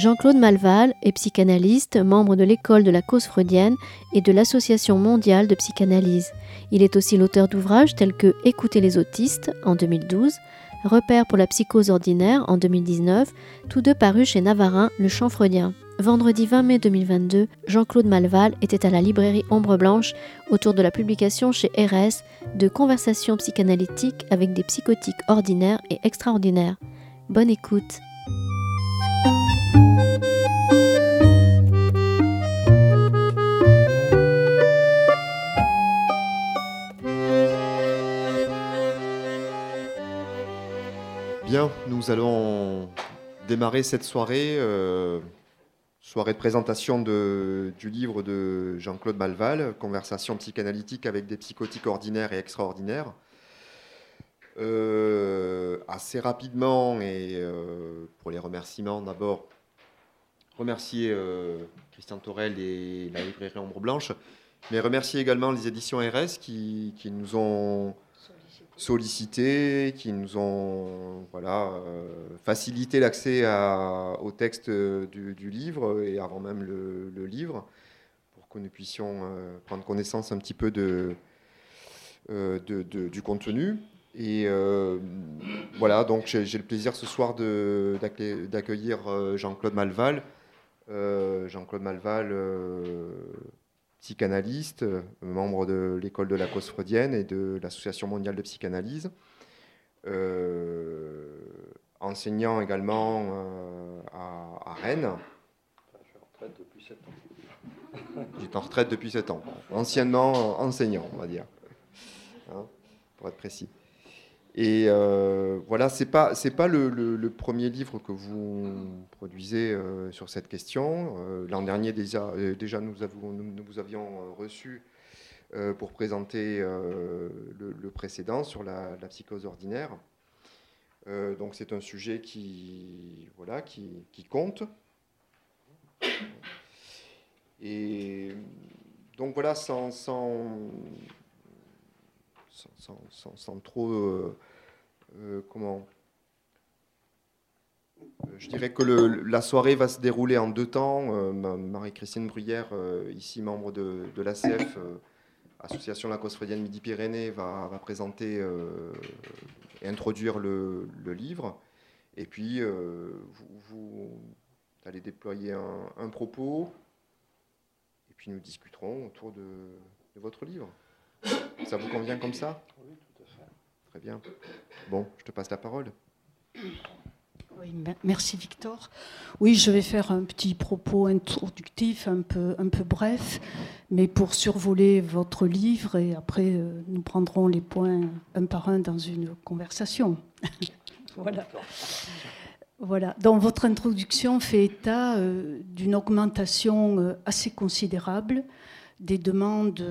Jean-Claude Malval est psychanalyste, membre de l'école de la cause freudienne et de l'Association mondiale de psychanalyse. Il est aussi l'auteur d'ouvrages tels que Écouter les autistes en 2012, Repères pour la psychose ordinaire en 2019, tous deux parus chez Navarin, le champ freudien. Vendredi 20 mai 2022, Jean-Claude Malval était à la librairie Ombre Blanche autour de la publication chez RS de Conversations psychanalytiques avec des psychotiques ordinaires et extraordinaires. Bonne écoute. Bien, nous allons démarrer cette soirée, euh, soirée de présentation du livre de Jean-Claude Malval, Conversation psychanalytique avec des psychotiques ordinaires et extraordinaires. Euh, assez rapidement, et euh, pour les remerciements d'abord, remercier Christian Torel et la librairie Ombre Blanche, mais remercier également les éditions RS qui nous ont sollicités, qui nous ont voilà, euh, facilité l'accès au texte du, livre et avant même le, livre, pour que nous puissions euh, prendre connaissance un petit peu de, euh, du contenu. Et voilà, donc j'ai le plaisir ce soir d'accueillir Jean-Claude Malval. Jean-Claude Malval psychanalyste, euh, membre de l'école de la cause freudienne et de l'Association mondiale de psychanalyse. Euh, enseignant également euh, à, Rennes. Je suis en retraite depuis 7 ans. J'étais en retraite depuis 7 ans. Anciennement enseignant, on va dire. Hein, pour être précis. Et euh, voilà, c'est pas c'est pas le, premier livre que vous produisez euh, sur cette question. Euh, l'an dernier déjà, déjà nous, avons, nous, vous avions reçu pour présenter le, précédent sur la, psychose ordinaire. donc c'est un sujet qui voilà qui, qui, compte. Et donc voilà, sans, sans sans, trop. Euh, euh, comment euh, je dirais que la soirée va se dérouler en deux temps. Marie-Christine Bruyère, ici membre de, l'ACF, Association La Freudienne Midi-Pyrénées, va, présenter et introduire le, livre. Et puis, vous, allez déployer un, propos. Et puis, nous discuterons autour de votre livre. Ça vous convient comme ça Oui, tout à fait. Très bien. Bon, je te passe la parole. Oui, merci Victor. Oui, je vais faire un petit propos introductif, un peu, un peu bref, mais pour survoler votre livre et après euh, nous prendrons les points un par un dans une conversation. voilà. Voilà. Dans votre introduction fait état euh, d'une augmentation euh, assez considérable des demandes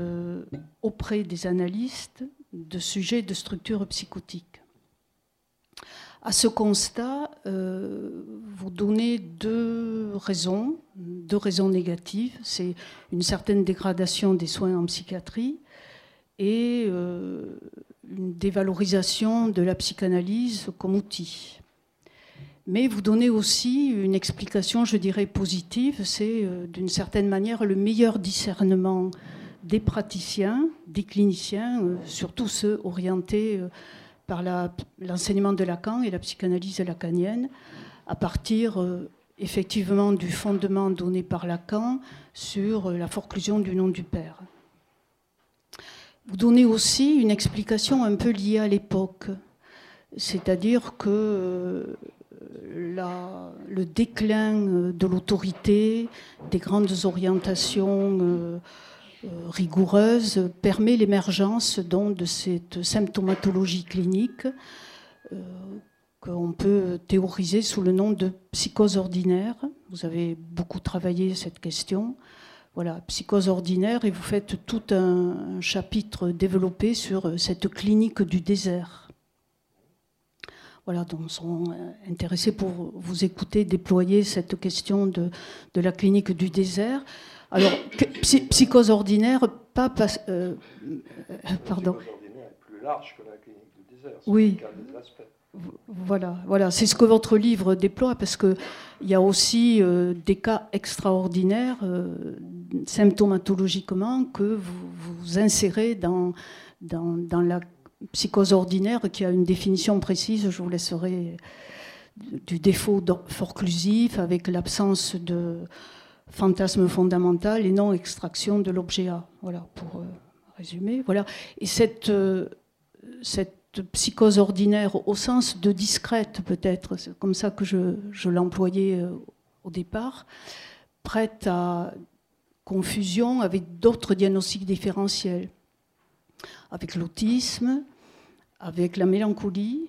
auprès des analystes de sujets de structure psychotique. À ce constat, euh, vous donnez deux raisons, deux raisons négatives. C'est une certaine dégradation des soins en psychiatrie et euh, une dévalorisation de la psychanalyse comme outil. Mais vous donnez aussi une explication, je dirais, positive. C'est euh, d'une certaine manière le meilleur discernement des praticiens, des cliniciens, euh, surtout ceux orientés euh, par l'enseignement de Lacan et la psychanalyse lacanienne, à partir effectivement du fondement donné par Lacan sur la forclusion du nom du Père. Vous donnez aussi une explication un peu liée à l'époque, c'est-à-dire que le déclin euh, de l'autorité, des grandes orientations euh, euh, rigoureuses permet l'émergence de cette symptomatologie clinique qu'on peut théoriser sous le nom de psychose ordinaire. Vous avez beaucoup travaillé cette question. Voilà, psychose ordinaire, et vous faites tout un chapitre développé sur cette clinique du désert voilà, donc sont euh, intéressés pour vous écouter déployer cette question de, de la clinique du désert. Alors, psychose ordinaire, pas. Euh, euh, pardon. Psychose ordinaire est plus large que la clinique du désert. Oui. Voilà, voilà, c'est ce que votre livre déploie parce qu'il y a aussi euh, des cas extraordinaires, euh, symptomatologiquement, que vous, vous insérez dans, dans, dans, la psychose ordinaire qui a une définition précise. Je vous laisserai du défaut forclusif avec l'absence de fantasme fondamental et non extraction de l'objet A. Voilà, pour euh, résumer. Voilà. Et cette, cette psychose ordinaire au sens de discrète peut-être, c'est comme ça que je, je l'employais euh, au départ, prête à confusion avec d'autres diagnostics différentiels, avec l'autisme, avec la mélancolie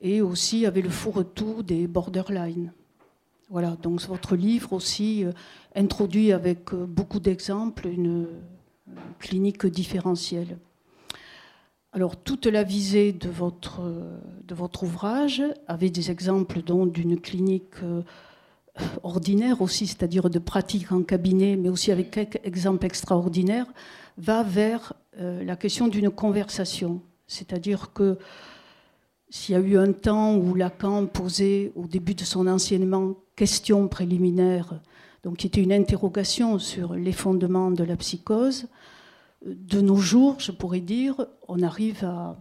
et aussi avec le faux retour des borderline. Voilà, donc votre livre aussi euh, introduit avec euh, beaucoup d'exemples une clinique différentielle. Alors, toute la visée de votre, de votre ouvrage avait des exemples d'une clinique euh, ordinaire aussi, c'est-à-dire de pratique en cabinet, mais aussi avec quelques exemples extraordinaires, va vers euh, la question d'une conversation. C'est-à-dire que s'il y a eu un temps où Lacan posait au début de son enseignement questions préliminaires, donc qui était une interrogation sur les fondements de la psychose, de nos jours, je pourrais dire, on arrive à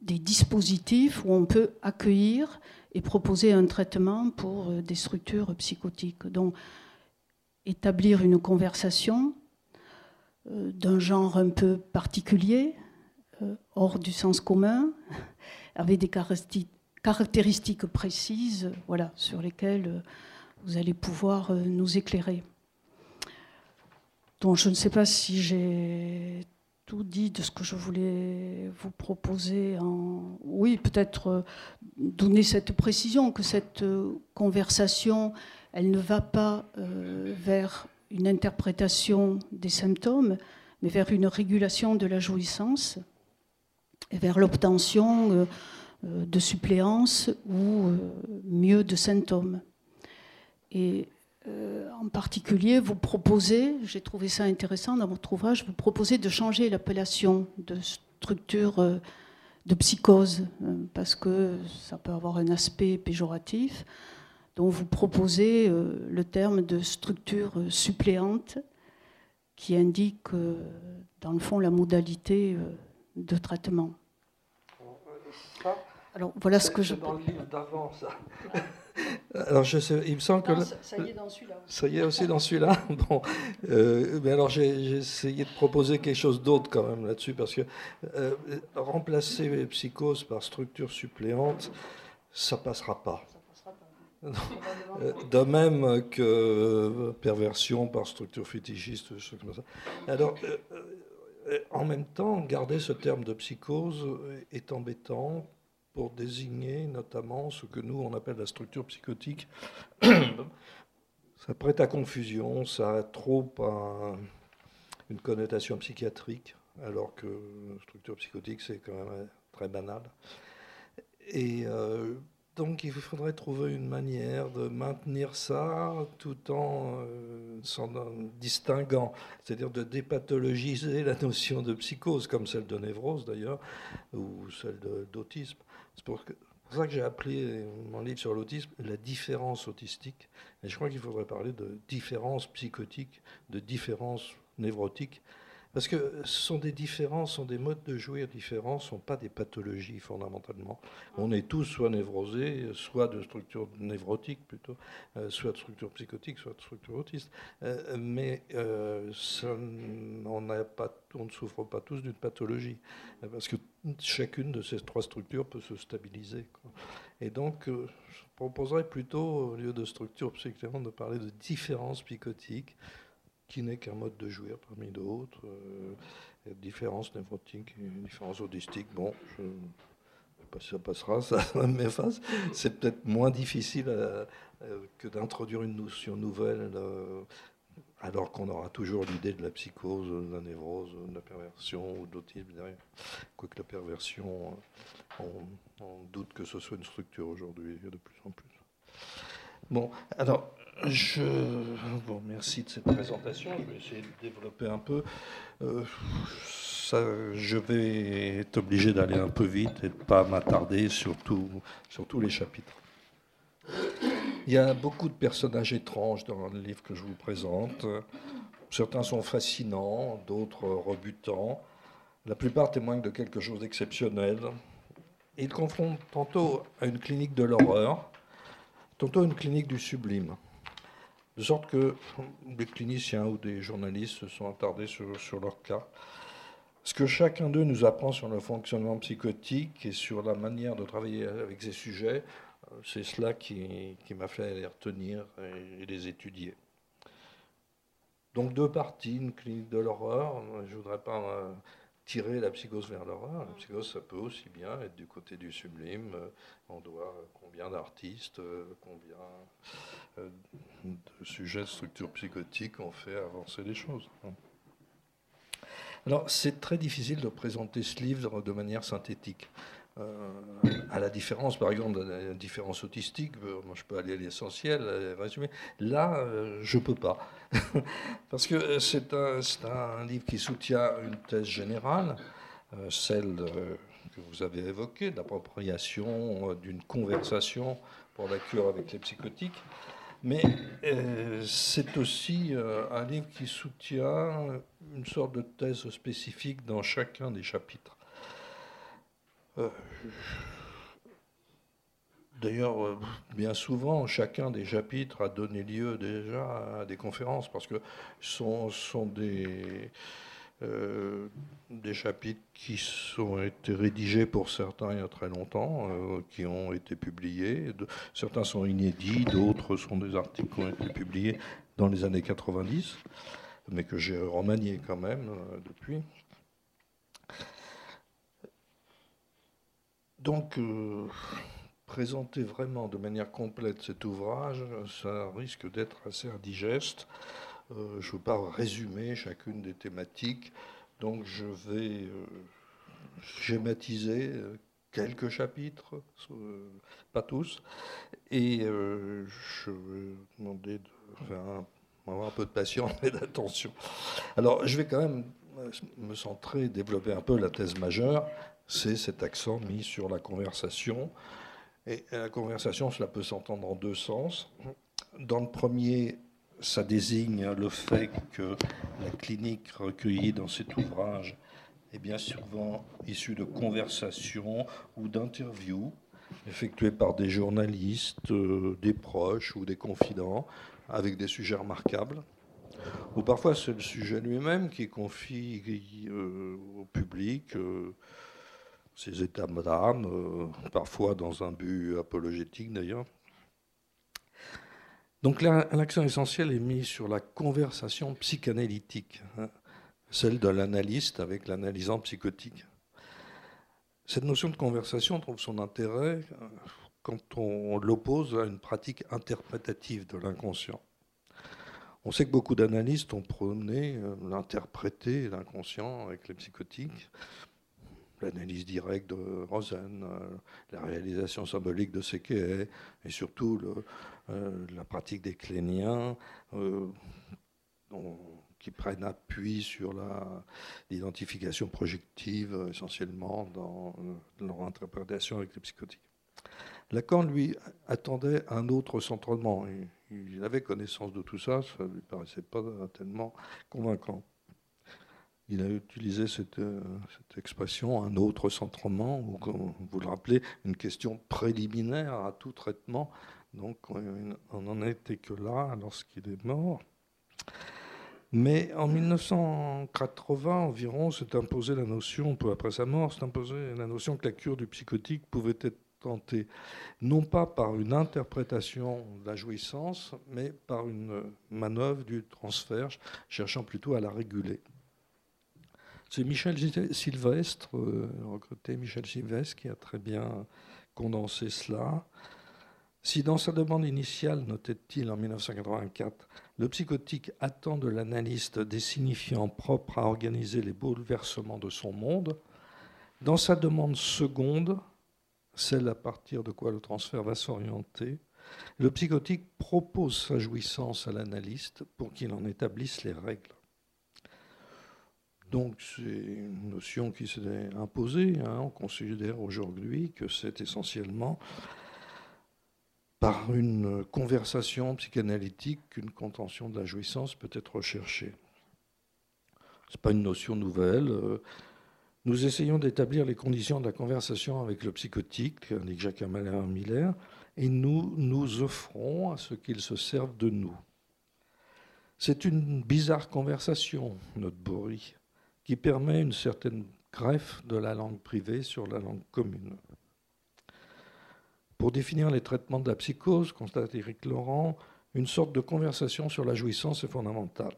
des dispositifs où on peut accueillir et proposer un traitement pour euh, des structures psychotiques. Donc, établir une conversation d'un genre un peu particulier, euh, hors du sens commun, avec des caractéristiques précises voilà, sur lesquelles vous allez pouvoir nous éclairer. Donc je ne sais pas si j'ai tout dit de ce que je voulais vous proposer. Oui, peut-être euh, donner cette précision que cette euh, conversation, elle ne va pas euh, vers une interprétation des symptômes, mais vers une régulation de la jouissance et vers l'obtention de suppléance ou mieux de symptômes. Et euh, en particulier, vous proposez, j'ai trouvé ça intéressant dans votre ouvrage, vous proposez de changer l'appellation de structure euh, de psychose, euh, parce que ça peut avoir un aspect péjoratif. Donc vous proposez le terme de structure suppléante qui indique, dans le fond, la modalité de traitement. Alors voilà ce que je. Dans le livre d'avant, ça. Alors, je sais, il me semble que. ça, y est dans celui-là. Ça y est aussi dans celui-là. Bon. Euh, mais alors, j'ai essayé de proposer quelque chose d'autre quand même là-dessus, parce que euh, remplacer psychose par structure suppléante, ça passera pas. Ça passera pas. Euh, de même que perversion par structure fétichiste, choses comme ça. Alors, en même temps, garder ce terme de psychose est embêtant pour désigner notamment ce que nous on appelle la structure psychotique. ça prête à confusion, ça a trop une connotation psychiatrique, alors que structure psychotique c'est quand même très banal. Et euh, donc il faudrait trouver une manière de maintenir ça tout en euh, s'en distinguant, c'est-à-dire de dépathologiser la notion de psychose, comme celle de névrose d'ailleurs, ou celle d'autisme. C'est pour, ça que j'ai appelé mon livre sur l'autisme la différence autistique. Et je crois qu'il faudrait parler de différence psychotique, de différence névrotique. Parce que ce sont des différences, sont des modes de jouir différents, ne sont pas des pathologies fondamentalement. On est tous soit névrosés, soit de structure névrotique plutôt, euh, soit de structure psychotique, soit de structure autiste. Euh, mais euh, on, pas, on, ne souffre pas tous d'une pathologie, parce que chacune de ces trois structures peut se stabiliser. Et donc, je proposerais plutôt, au lieu de structure psychotique, de parler de différences psychotiques qui n'est qu'un mode de jouir parmi d'autres. Euh, différences névrotiques, différences audistiques. Bon, je ça passera, ça m'efface. C'est peut-être moins difficile euh, euh, que d'introduire une notion nouvelle, euh, alors qu'on aura toujours l'idée de la psychose, de la névrose, de la perversion ou de l'autisme derrière. Quoique la perversion, on, on, doute que ce soit une structure aujourd'hui, de plus en plus. Bon, alors, je vous remercie de cette présentation. Je vais essayer de développer un peu. Euh, ça, je vais être obligé d'aller un peu vite et de ne pas m'attarder sur, sur tous les chapitres. Il y a beaucoup de personnages étranges dans le livre que je vous présente. Certains sont fascinants, d'autres rebutants. La plupart témoignent de quelque chose d'exceptionnel. Ils confrontent tantôt à une clinique de l'horreur, tantôt à une clinique du sublime. De sorte que des cliniciens ou des journalistes se sont attardés sur, leur cas. Ce que chacun d'eux nous apprend sur le fonctionnement psychotique et sur la manière de travailler avec ces sujets, c'est cela qui, m'a fait les retenir et, les étudier. Donc deux parties, une clinique de l'horreur. Je ne voudrais pas euh, tirer la psychose vers l'horreur. La psychose, ça peut aussi bien être du côté du sublime. On doit combien d'artistes, euh, combien euh, de sujets de structure psychotique ont fait avancer les choses. Alors, c'est très difficile de présenter ce livre de manière synthétique. Euh, à la différence, par exemple, de la différence autistique, euh, je peux aller à l'essentiel, résumer. Là, euh, je ne peux pas. Parce que c'est un, un, livre qui soutient une thèse générale, celle que vous avez évoquée, d'appropriation d'une conversation pour la cure avec les psychotiques. Mais c'est aussi un livre qui soutient une sorte de thèse spécifique dans chacun des chapitres. Euh, d'ailleurs, euh, bien souvent, chacun des chapitres a donné lieu déjà à des conférences parce que ce sont, des, euh, des chapitres qui ont été rédigés pour certains il y a très longtemps, qui ont été publiés. certains sont inédits, d'autres sont des articles qui ont été publiés dans les années 90, mais que j'ai remaniés quand même depuis. Donc, euh, présenter vraiment de manière complète cet ouvrage, ça risque d'être assez indigeste. Euh, je ne veux pas résumer chacune des thématiques, donc je vais euh, schématiser quelques chapitres, pas tous, et je vais demander de faire avoir un peu de patience et d'attention. Alors, je vais quand même me centrer, développer un peu la thèse majeure, c'est cet accent mis sur la conversation. Et la conversation, cela peut s'entendre en deux sens. Dans le premier, ça désigne le fait que la clinique recueillie dans cet ouvrage est bien souvent issue de conversations ou d'interviews effectuées par des journalistes, euh, des proches ou des confidents avec des sujets remarquables. Ou parfois c'est le sujet lui-même qui confie euh, au public euh, ces états d'âme, euh, parfois dans un but apologétique d'ailleurs. Donc l'accent essentiel est mis sur la conversation psychanalytique, hein, celle de l'analyste avec l'analysant psychotique. Cette notion de conversation trouve son intérêt euh, quand on l'oppose à une pratique interprétative de l'inconscient. On sait que beaucoup d'analystes ont prôné euh, l'interpréter l'inconscient avec les psychotiques, l'analyse directe de Rosen, euh, la réalisation symbolique de Sequet, et surtout euh, la pratique des cléniens, euh, qui prennent appui sur l'identification projective, essentiellement dans leur interprétation avec les psychotiques. Lacan, lui, attendait un autre centrement. Il avait connaissance de tout ça, ça ne lui paraissait pas tellement convaincant il a utilisé euh, cette, expression, un autre centrement, ou vous le rappelez, une question préliminaire à tout traitement. Donc on n'en était que là lorsqu'il est mort. Mais en 1980 environ, s'est imposé la notion, peu après sa mort, s'est imposé la notion que la cure du psychotique pouvait être tentée non pas par une interprétation de la jouissance, mais par une manœuvre du transfert, cherchant plutôt à la réguler. C'est Michel Sylvestre, euh, recruté Michel Sylvestre, qui a très bien condensé cela. Si dans sa demande initiale, notait-il en 1984, le psychotique attend de l'analyste des signifiants propres à organiser les bouleversements de son monde, dans sa demande seconde, celle à partir de quoi le transfert va s'orienter, Le psychotique propose sa jouissance à l'analyste pour qu'il en établisse les règles. Donc c'est une notion qui s'est imposée. Hein. On considère aujourd'hui que c'est essentiellement par une conversation psychanalytique qu'une contention de la jouissance peut être recherchée. Ce n'est pas une notion nouvelle. Nous essayons d'établir les conditions de la conversation avec le psychotique, dit Jacques Miller, et nous nous offrons à ce qu'il se serve de nous. C'est une bizarre conversation, notre Bory, qui permet une certaine greffe de la langue privée sur la langue commune. Pour définir les traitements de la psychose, constate Éric Laurent, une sorte de conversation sur la jouissance est fondamentale.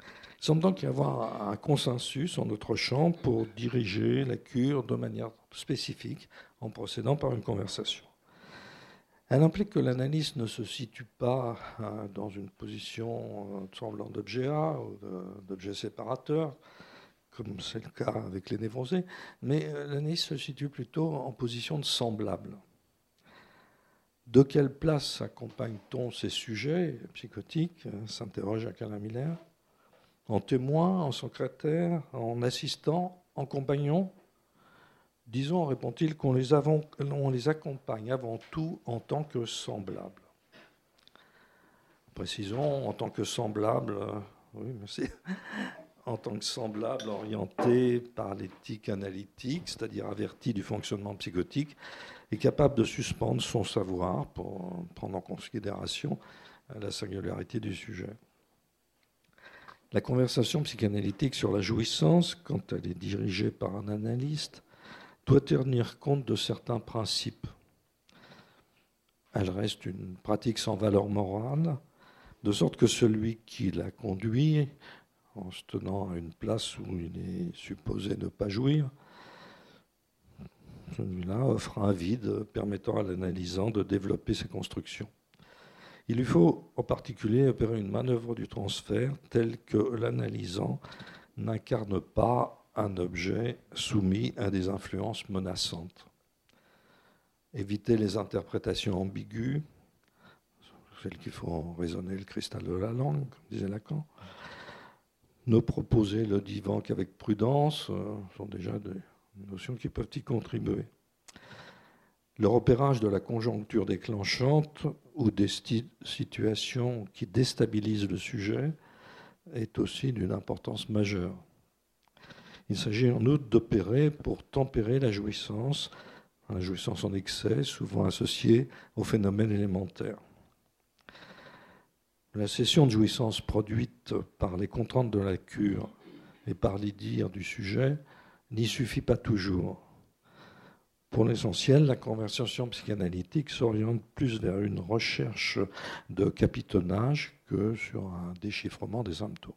Il semble donc y avoir un consensus en notre champ pour diriger la cure de manière spécifique en procédant par une conversation. Elle implique que l'analyste ne se situe pas euh, dans une position euh, semblant d'objet A ou d'objet séparateur, comme c'est le cas avec les névrosés, mais euh, l'analyste se situe plutôt en position de semblable. De quelle place accompagne-t-on ces sujets psychotiques s'interroge Alain Miller. En témoin, en secrétaire, en assistant, en compagnon? Disons, répond-il, qu'on les, accompagne avant tout en tant que semblables. Précisons, en tant que semblables, euh, oui, merci, en tant que semblables orientés par l'éthique analytique, c'est-à-dire avertis du fonctionnement psychotique, et capable de suspendre son savoir pour prendre en considération la singularité du sujet. La conversation psychanalytique sur la jouissance, quand elle est dirigée par un analyste, doit tenir compte de certains principes. Elle reste une pratique sans valeur morale, de sorte que celui qui la conduit, en se tenant à une place où il est supposé ne pas jouir, celui-là offre un vide permettant à l'analysant de développer ses constructions. Il lui faut en particulier opérer une manœuvre du transfert telle que l'analysant n'incarne pas un objet soumis à des influences menaçantes. Éviter les interprétations ambiguës, celles qui font résonner le cristal de la langue, disait Lacan. Ne proposer le divan qu'avec prudence euh, sont déjà des notions qui peuvent y contribuer. Le repérage de la conjoncture déclenchante ou des situations qui déstabilisent le sujet est aussi d'une importance majeure. Il s'agit en outre d'opérer pour tempérer la jouissance, la jouissance en excès, souvent associée au phénomène élémentaire. La session de jouissance produite par les contraintes de la cure et par les dires du sujet n'y suffit pas toujours. Pour l'essentiel, la conversation psychanalytique s'oriente plus vers une recherche de capitonnage que sur un déchiffrement des symptômes.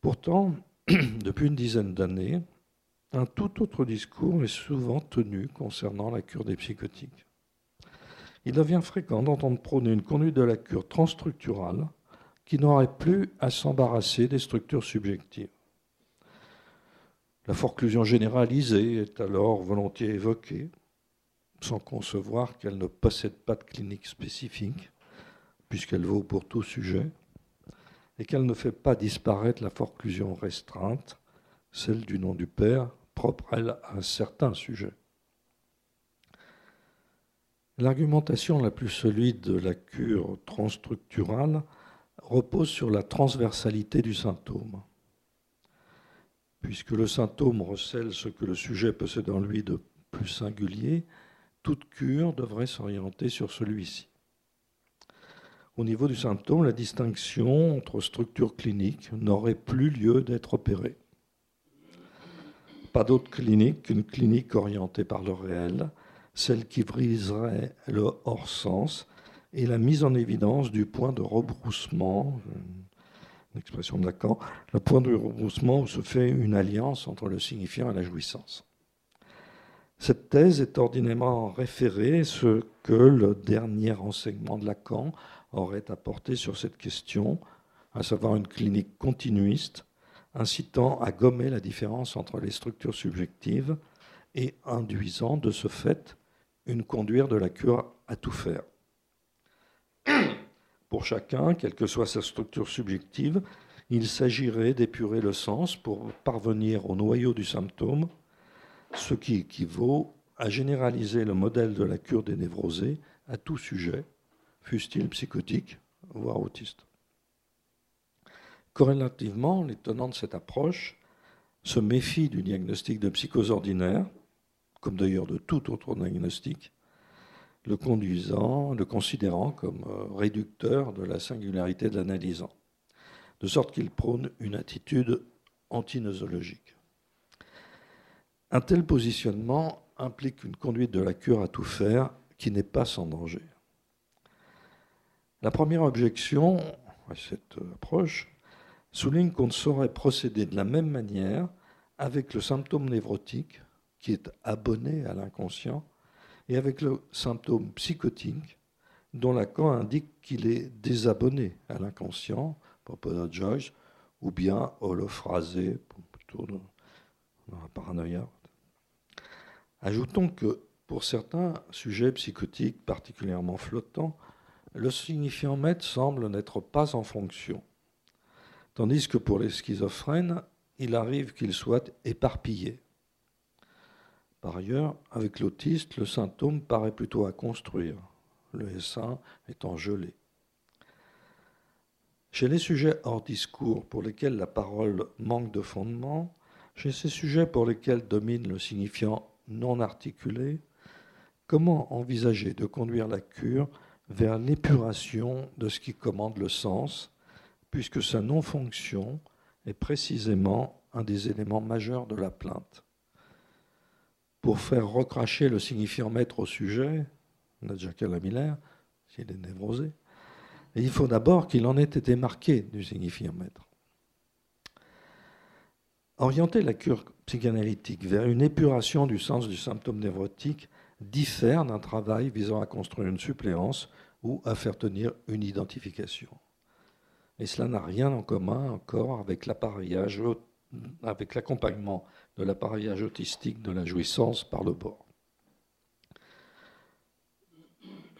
Pourtant, depuis une dizaine d'années, un tout autre discours est souvent tenu concernant la cure des psychotiques. Il devient fréquent d'entendre prôner une conduite de la cure transstructurale qui n'aurait plus à s'embarrasser des structures subjectives. La forclusion généralisée est alors volontiers évoquée, sans concevoir qu'elle ne possède pas de clinique spécifique, puisqu'elle vaut pour tout sujet, et qu'elle ne fait pas disparaître la forclusion restreinte, celle du nom du Père, propre à un certain sujet. L'argumentation la plus solide de la cure transstructurale repose sur la transversalité du symptôme. Puisque le symptôme recèle ce que le sujet possède en lui de plus singulier, toute cure devrait s'orienter sur celui-ci. Au niveau du symptôme, la distinction entre structures cliniques n'aurait plus lieu d'être opérée. Pas d'autre clinique qu'une clinique orientée par le réel, celle qui briserait le hors-sens et la mise en évidence du point de rebroussement, l'expression de Lacan, le point de rebroussement où se fait une alliance entre le signifiant et la jouissance. Cette thèse est ordinairement référée ce que le dernier enseignement de Lacan aurait apporté sur cette question, à savoir une clinique continuiste, incitant à gommer la différence entre les structures subjectives et induisant de ce fait une conduire de la cure à tout faire. Pour chacun, quelle que soit sa structure subjective, il s'agirait d'épurer le sens pour parvenir au noyau du symptôme, ce qui équivaut à généraliser le modèle de la cure des névrosés à tout sujet, fût-il psychotique, voire autiste. Corrélativement, les tenants de cette approche se méfient du diagnostic de psychose ordinaire, comme d'ailleurs de tout autre diagnostic, le conduisant, le considérant comme euh, réducteur de la singularité de l'analysant, de sorte qu'il prône une attitude antinosologique. Un tel positionnement implique une conduite de la cure à tout faire qui n'est pas sans danger. La première objection à cette approche souligne qu'on ne saurait procéder de la même manière avec le symptôme névrotique qui est abonné à l'inconscient et avec le symptôme psychotique dont Lacan indique qu'il est désabonné à l'inconscient, Joyce, ou bien holophrasé, plutôt dans la paranoïa. Ajoutons que pour certains sujets psychotiques particulièrement flottants, le signifiant maître semble n'être pas en fonction, tandis que pour les schizophrènes, il arrive qu'il soit éparpillé. Par ailleurs, avec l'autiste, le symptôme paraît plutôt à construire, le S1 étant gelé. Chez les sujets hors discours pour lesquels la parole manque de fondement, chez ces sujets pour lesquels domine le signifiant non articulé, comment envisager de conduire la cure vers l'épuration de ce qui commande le sens, puisque sa non-fonction est précisément un des éléments majeurs de la plainte pour faire recracher le signifiant maître au sujet, Nadja Miller, s'il est névrosé, il faut d'abord qu'il en ait été marqué du signifiant maître. Orienter la cure psychanalytique vers une épuration du sens du symptôme névrotique diffère d'un travail visant à construire une suppléance ou à faire tenir une identification. Et cela n'a rien en commun encore avec avec l'accompagnement de l'appareillage autistique de la jouissance par le bord.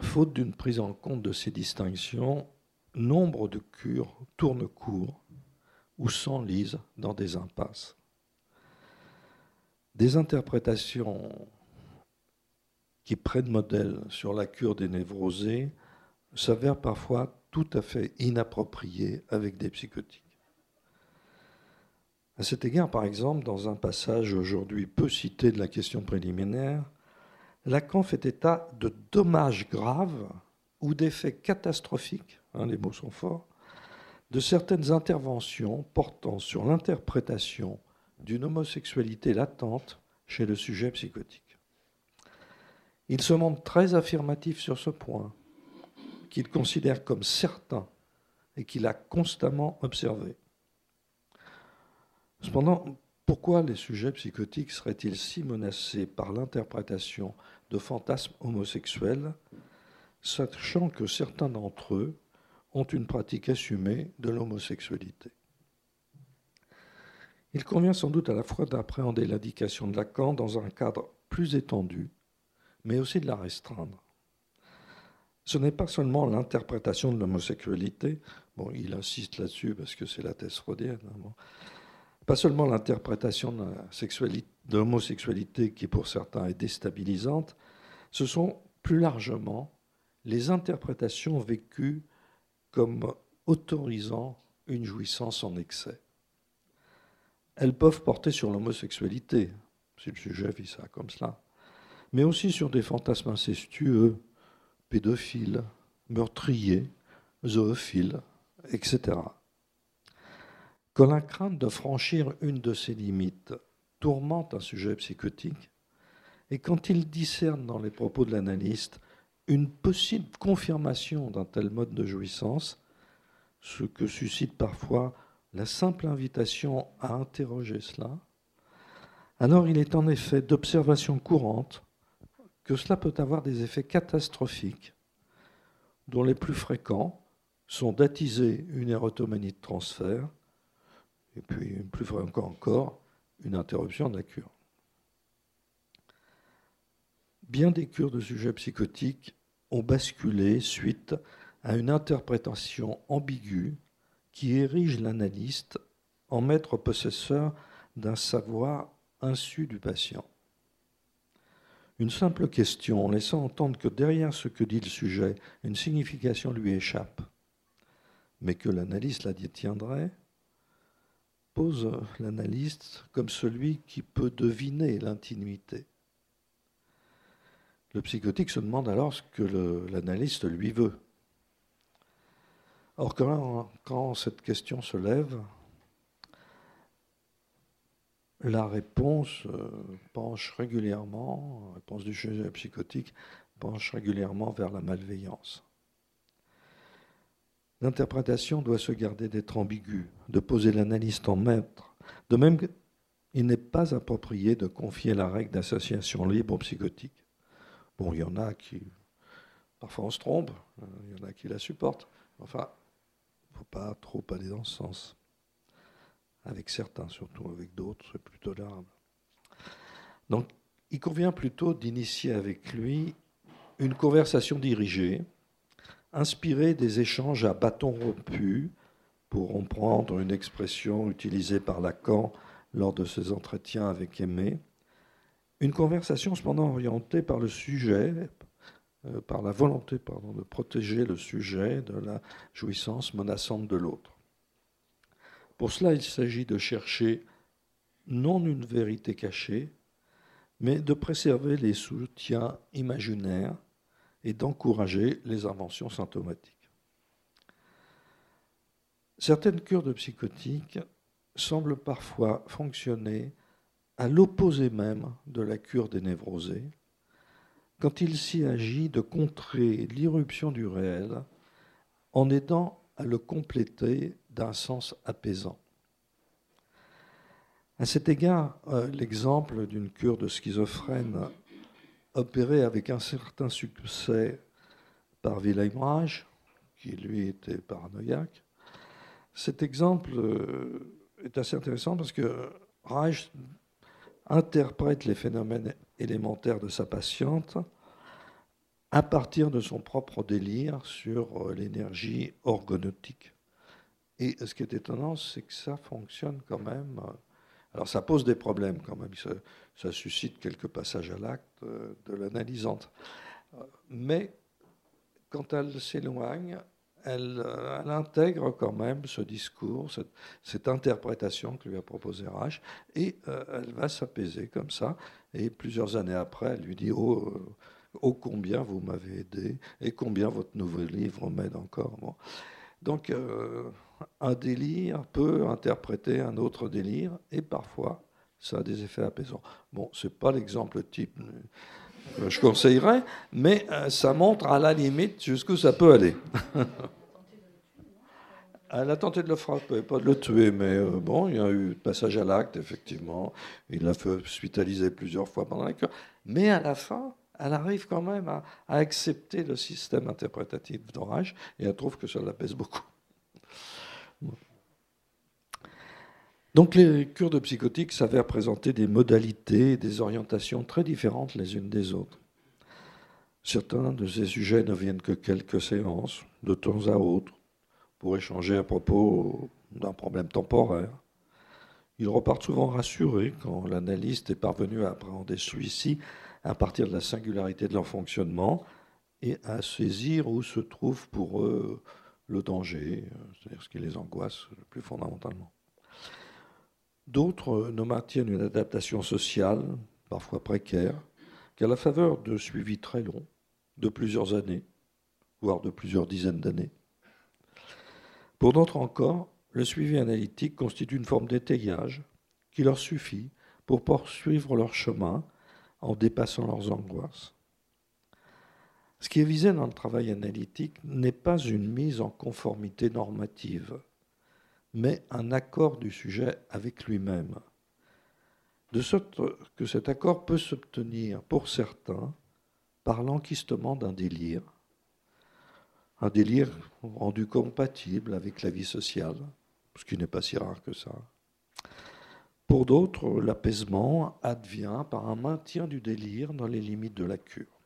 Faute d'une prise en compte de ces distinctions, nombre de cures tournent court ou s'enlisent dans des impasses. Des interprétations qui prennent modèle sur la cure des névrosés s'avèrent parfois tout à fait inappropriées avec des psychotiques. À cet égard, par exemple, dans un passage aujourd'hui peu cité de la question préliminaire, Lacan fait état de dommages graves ou d'effets catastrophiques, hein, les mots sont forts, de certaines interventions portant sur l'interprétation d'une homosexualité latente chez le sujet psychotique. Il se montre très affirmatif sur ce point, qu'il considère comme certain et qu'il a constamment observé. Cependant, pourquoi les sujets psychotiques seraient-ils si menacés par l'interprétation de fantasmes homosexuels, sachant que certains d'entre eux ont une pratique assumée de l'homosexualité? Il convient sans doute à la fois d'appréhender l'indication de Lacan dans un cadre plus étendu, mais aussi de la restreindre. Ce n'est pas seulement l'interprétation de l'homosexualité, bon, il insiste là-dessus parce que c'est la thèse freudienne, hein, pas seulement l'interprétation de l'homosexualité qui pour certains est déstabilisante, ce sont plus largement les interprétations vécues comme autorisant une jouissance en excès. Elles peuvent porter sur l'homosexualité, si le sujet vit ça comme cela, mais aussi sur des fantasmes incestueux, pédophiles, meurtriers, zoophiles, etc. Quand la crainte de franchir une de ces limites tourmente un sujet psychotique, et quand il discerne dans les propos de l'analyste une possible confirmation d'un tel mode de jouissance, ce que suscite parfois la simple invitation à interroger cela, alors il est en effet d'observation courante que cela peut avoir des effets catastrophiques, dont les plus fréquents sont d'attiser une érotomanie de transfert, et puis plus fréquent encore, une interruption de la cure. bien des cures de sujets psychotiques ont basculé suite à une interprétation ambiguë qui érige l'analyste en maître possesseur d'un savoir insu du patient. Une simple question laissant entendre que derrière ce que dit le sujet, une signification lui échappe, mais que l'analyste la détiendrait, pose l'analyste comme celui qui peut deviner l'intimité. Le psychotique se demande alors ce que l'analyste lui veut. Or, quand, quand, cette question se lève, la réponse euh, penche régulièrement, la réponse du sujet psychotique penche régulièrement vers la malveillance. L'interprétation doit se garder d'être ambiguë, de poser l'analyste en maître. De même qu'il n'est pas approprié de confier la règle d'association libre aux psychotiques. Bon, il y en a qui, parfois on se trompe, euh, il y en a qui la supportent. Enfin, il ne faut pas trop aller dans ce sens. Avec certains, surtout avec d'autres, c'est plus tolérable. Donc, il convient plutôt d'initier avec lui une conversation dirigée inspiré des échanges à bâton rompu, pour reprendre une expression utilisée par Lacan lors de ses entretiens avec Aimé. Une conversation cependant orientée par le sujet, euh, par la volonté de protéger le sujet de la jouissance menaçante de l'autre. Pour cela, il s'agit de chercher non une vérité cachée, mais de préserver les soutiens imaginaires et d'encourager les inventions symptomatiques. Certaines cures de psychotiques semblent parfois fonctionner à l'opposé même de la cure des névrosés, quand il s'y agit de contrer l'irruption du réel en aidant à le compléter d'un sens apaisant. À cet égard, euh, l'exemple d'une cure de schizophrène opéré avec un certain succès par Wilhelm Reich, qui lui était paranoïaque. Cet exemple euh, est assez intéressant parce que Reich interprète les phénomènes élémentaires de sa patiente à partir de son propre délire sur euh, l'énergie orgonautique. Et ce qui est étonnant, c'est que ça fonctionne quand même euh, alors ça pose des problèmes quand même, ça, suscite quelques passages à l'acte euh, de l'analysante. Mais quand elle s'éloigne, elle, euh, intègre quand même ce discours, cette, interprétation que lui a proposé Rach, et euh, elle va s'apaiser comme ça. Et plusieurs années après, elle lui dit Oh, oh combien vous m'avez aidé, et combien votre nouveau livre m'aide encore. Donc, un délire peut interpréter un autre délire et parfois ça a des effets apaisants. Bon, ce n'est pas l'exemple type que je conseillerais, mais euh, ça montre à la limite jusqu'où ça peut aller. Elle a tenté de le frapper, pas de le tuer, mais euh, bon, il y a eu passage à l'acte, effectivement. Il l'a fait hospitaliser plusieurs fois pendant la cure. Mais à la fin, elle arrive quand même à, accepter le système interprétatif d'orage et elle trouve que ça l'apaise beaucoup. Donc les cures de psychotiques s'avèrent présenter des modalités et des orientations très différentes les unes des autres. Certains de ces sujets ne viennent que quelques séances, de temps à autre, pour échanger à propos d'un problème temporaire. Ils repartent souvent rassurés quand l'analyste est parvenu à appréhender celui-ci à partir de la singularité de leur fonctionnement et à saisir où se trouve pour eux le danger, c'est-à-dire ce qui les angoisse le plus fondamentalement. D'autres ne maintiennent une adaptation sociale, parfois précaire, qu'à la faveur de suivis très longs, de plusieurs années, voire de plusieurs dizaines d'années. Pour d'autres encore, le suivi analytique constitue une forme d'étayage qui leur suffit pour poursuivre leur chemin en dépassant leurs angoisses. Ce qui est visé dans le travail analytique n'est pas une mise en conformité normative, mais un accord du sujet avec lui-même. De sorte que cet accord peut s'obtenir pour certains par l'enquistement d'un délire, un délire rendu compatible avec la vie sociale, ce qui n'est pas si rare que ça. Pour d'autres, l'apaisement advient par un maintien du délire dans les limites de la cure.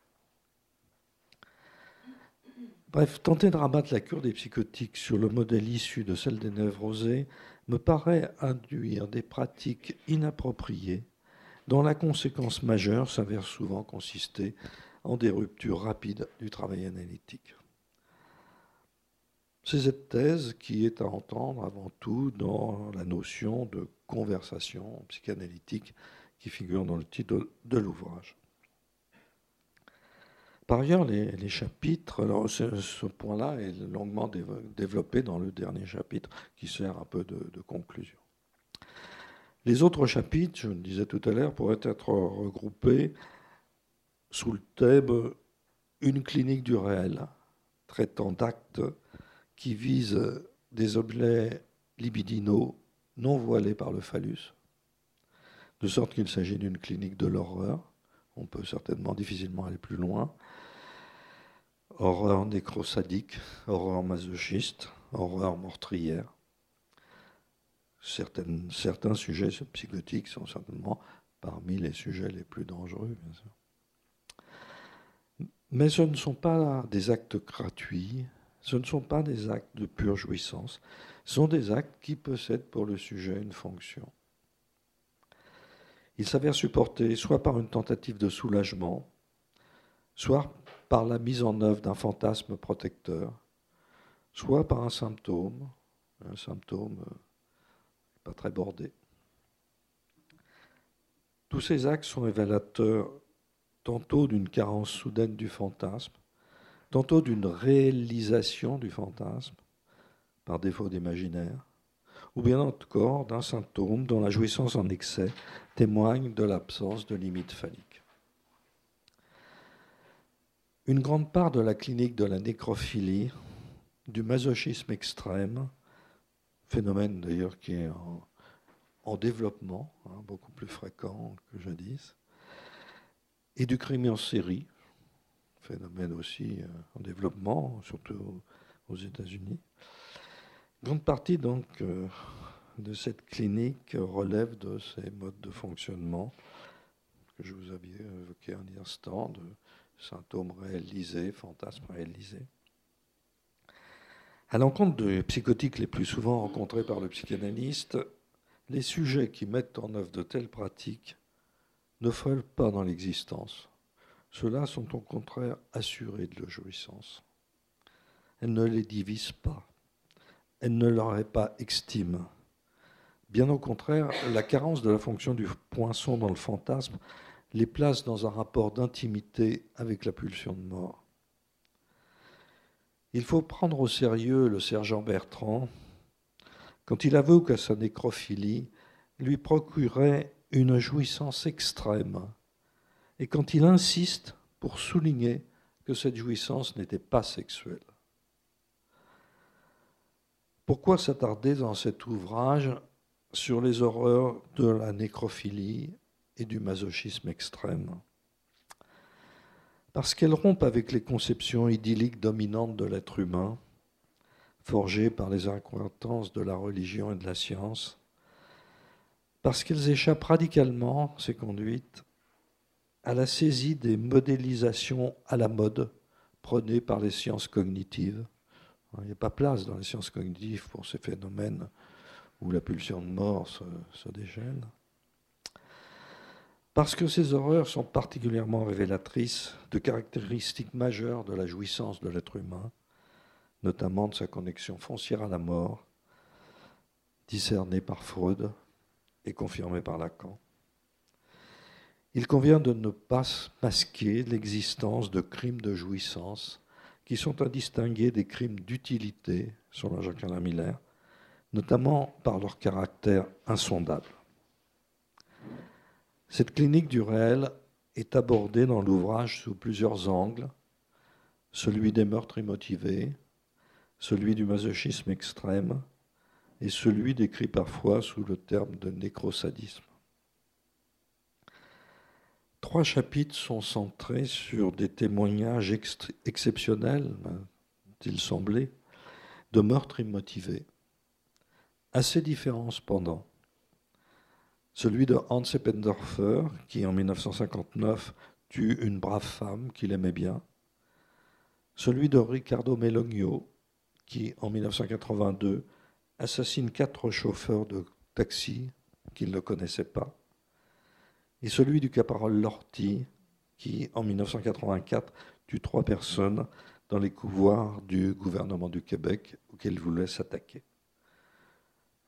Bref, tenter de rabattre la cure des psychotiques sur le modèle issu de celle des névrosés me paraît induire des pratiques inappropriées dont la conséquence majeure s'avère souvent consister en des ruptures rapides du travail analytique. C'est cette thèse qui est à entendre avant tout dans la notion de conversation psychanalytique qui figure dans le titre de l'ouvrage. Par ailleurs, les, chapitres, ce, point-là est longuement développé dans le dernier chapitre qui sert un peu de, conclusion. Les autres chapitres, je le disais tout à l'heure, pourraient être regroupés sous le thème Une clinique du réel, traitant d'actes qui vise des objets libidinaux non voilés par le phallus, de sorte qu'il s'agit d'une clinique de l'horreur. On peut certainement difficilement aller plus loin. Horreur nécrosadique, horreur masochiste, horreur meurtrière. certains sujets psychotiques sont certainement parmi les sujets les plus dangereux, bien sûr. Mais ce ne sont pas des actes gratuits, ce ne sont pas des actes de pure jouissance, ce sont des actes qui possèdent pour le sujet une fonction. Ils s'avèrent supportés soit par une tentative de soulagement, soit par la mise en œuvre d'un fantasme protecteur, soit par un symptôme, un symptôme euh, pas très bordé. Tous ces actes sont révélateurs tantôt d'une carence soudaine du fantasme, tantôt d'une réalisation du fantasme, par défaut d'imaginaire, ou bien encore d'un symptôme dont la jouissance en excès témoigne de l'absence de limites phalliques. Une grande part de la clinique de la nécrophilie, du masochisme extrême, phénomène d'ailleurs qui est en, développement, hein, beaucoup plus fréquent que jadis, et du crime en série, phénomène aussi euh, en développement, surtout aux États-Unis. Grande partie donc euh, de cette clinique relève de ces modes de fonctionnement que je vous avais évoqués un instant, de symptômes réalisés, fantasmes réalisés. À l'encontre des psychotiques les plus souvent rencontrés par le psychanalyste, les sujets qui mettent en œuvre de telles pratiques ne frôlent pas dans l'existence. Ceux-là sont au contraire assurés de leur jouissance. Elles ne les divisent pas. Elles ne leur est pas extime. Bien au contraire, la carence de la fonction du poinçon dans le fantasme les place dans un rapport d'intimité avec la pulsion de mort. Il faut prendre au sérieux le sergent Bertrand quand il avoue que sa nécrophilie lui procurait une jouissance extrême et quand il insiste pour souligner que cette jouissance n'était pas sexuelle. Pourquoi s'attarder dans cet ouvrage sur les horreurs de la nécrophilie et du masochisme extrême? Parce qu'elles rompent avec les conceptions idylliques dominantes de l'être humain, forgées par les incohérences de la religion et de la science, parce qu'elles échappent radicalement, ces conduites, à la saisie des modélisations à la mode prônées par les sciences cognitives. Il n'y a pas place dans les sciences cognitives pour ces phénomènes où la pulsion de mort se, se déchaîne. Parce que ces horreurs sont particulièrement révélatrices de caractéristiques majeures de la jouissance de l'être humain, notamment de sa connexion foncière à la mort, discernée par Freud, et confirmé par Lacan. Il convient de ne pas masquer l'existence de crimes de jouissance qui sont à distinguer des crimes d'utilité, selon Jacques-Alain Miller, notamment par leur caractère insondable. Cette clinique du réel est abordée dans l'ouvrage sous plusieurs angles, celui des meurtres immotivés, celui du masochisme extrême, et celui décrit parfois sous le terme de nécrosadisme. Trois chapitres sont centrés sur des témoignages exceptionnels, m'a-t-il semblé, de meurtres immotivés, assez différents cependant. Celui de Hans Eppendorfer, qui en 1959 tue une brave femme qu'il aimait bien. Celui de Riccardo Melogno, qui en 1982 assassine quatre chauffeurs de taxi qu'il ne connaissait pas. Et celui du caporal Lorty, qui en 1984 tue trois personnes dans les couvoirs du gouvernement du Québec auquel voulait s'attaquer.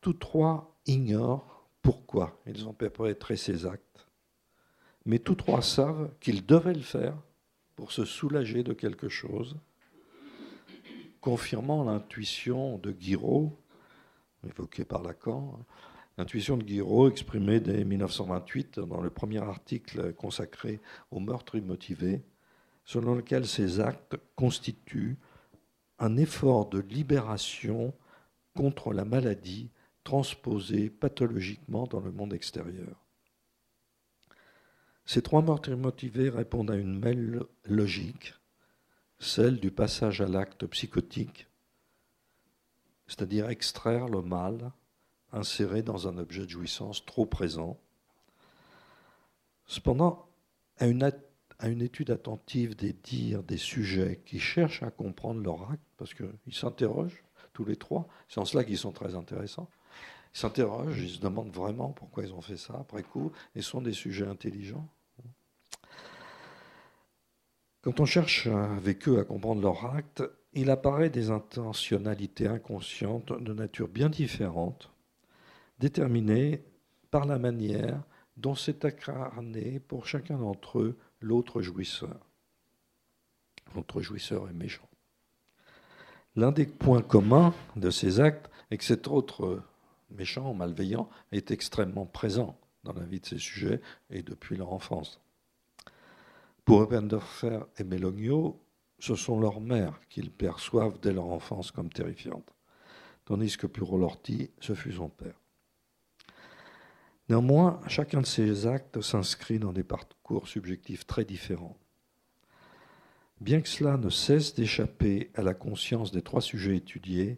Tous trois ignorent pourquoi ils ont perpétré ces actes, mais tous trois savent qu'ils devaient le faire pour se soulager de quelque chose, confirmant l'intuition de Guiraud, évoquée par Lacan, l'intuition de Guiraud exprimée dès 1928 dans le premier article consacré au meurtre immotivé, selon lequel ces actes constituent un effort de libération contre la maladie transposée pathologiquement dans le monde extérieur. Ces trois meurtres motivés répondent à une même logique, celle du passage à l'acte psychotique, c'est-à-dire extraire le mal inséré dans un objet de jouissance trop présent. Cependant, à une à une étude attentive des dires des sujets qui cherchent à comprendre leur acte, parce qu'ils s'interrogent tous les trois, c'est en cela qu'ils sont très intéressants. Ils s'interrogent, ils se demandent vraiment pourquoi ils ont fait ça après coup, et sont des sujets intelligents. Quand on cherche avec eux à comprendre leur acte, il apparaît des intentionnalités inconscientes de nature bien différente, déterminées par la manière dont s'est incarné pour chacun d'entre eux l'autre jouisseur. L'autre jouisseur est méchant. L'un des points communs de ces actes est que cet autre méchant, malveillant, est extrêmement présent dans la vie de ces sujets et depuis leur enfance. Pour Ebenderfer et Melogno, ce sont leurs mères qu'ils perçoivent dès leur enfance comme terrifiantes, tandis que pour Lorty, ce fut son père. Néanmoins, chacun de ces actes s'inscrit dans des parcours subjectifs très différents. Bien que cela ne cesse d'échapper à la conscience des trois sujets étudiés,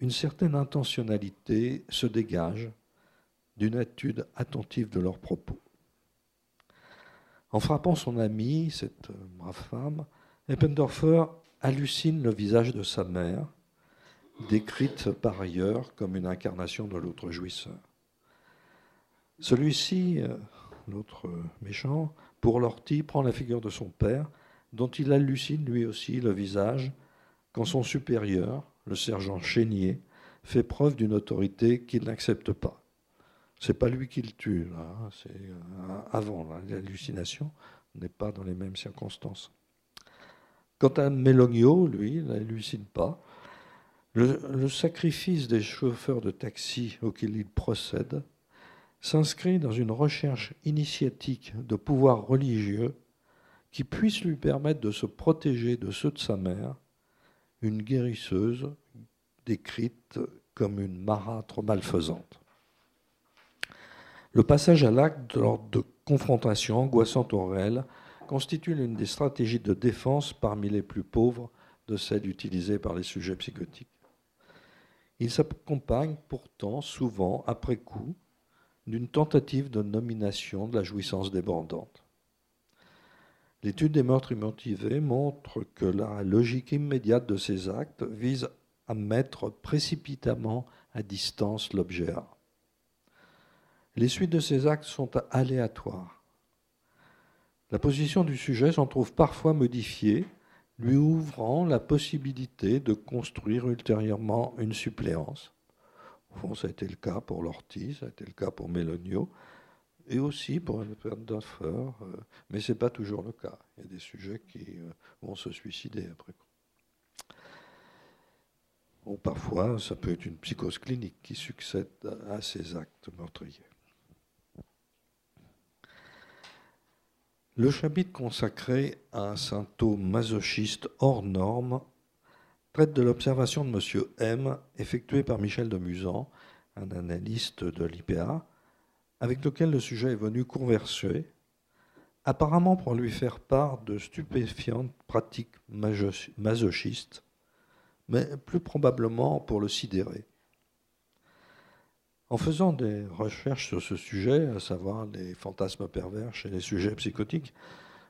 une certaine intentionnalité se dégage d'une étude attentive de leurs propos. En frappant son amie, cette brave femme, Eppendorfer hallucine le visage de sa mère, décrite par ailleurs comme une incarnation de l'autre jouisseur. Celui-ci, euh, l'autre méchant, pour Lorty, prend la figure de son père, dont il hallucine lui aussi le visage, quand son supérieur, le sergent Chénier, fait preuve d'une autorité qu'il n'accepte pas. C'est pas lui qui le tue, là, c'est euh, avant l'hallucination, n'est pas dans les mêmes circonstances. Quant à Melogno, lui, il n'hallucine pas. Le, sacrifice des chauffeurs de taxi auquel il procède s'inscrit dans une recherche initiatique de pouvoir religieux qui puisse lui permettre de se protéger de ceux de sa mère, une guérisseuse décrite comme une marâtre malfaisante. Le passage à l'acte lors de confrontations angoissantes au réel constitue l'une des stratégies de défense parmi les plus pauvres de celles utilisées par les sujets psychotiques. Il s'accompagne pourtant souvent, après coup, d'une tentative de nomination de la jouissance débordante. L'étude des meurtres immotivés montre que la logique immédiate de ces actes vise à mettre précipitamment à distance l'objet. Les suites de ces actes sont aléatoires. La position du sujet s'en trouve parfois modifiée, lui ouvrant la possibilité de construire ultérieurement une suppléance. Fond, ça a été le cas pour Lorty, ça a été le cas pour Mélonio, et aussi pour une d'affaires, euh, mais ce n'est pas toujours le cas. Il y a des sujets qui euh, vont se suicider après Ou parfois, ça peut être une psychose clinique qui succède à ces actes meurtriers. Le chapitre consacré à un symptôme masochiste hors norme de l'observation de M. M, effectuée par Michel de Musan, un analyste de l'IPA, avec lequel le sujet est venu converser, apparemment pour lui faire part de stupéfiantes pratiques masochistes, mais plus probablement pour le sidérer. En faisant des recherches sur ce sujet, à savoir les fantasmes pervers chez les sujets psychotiques,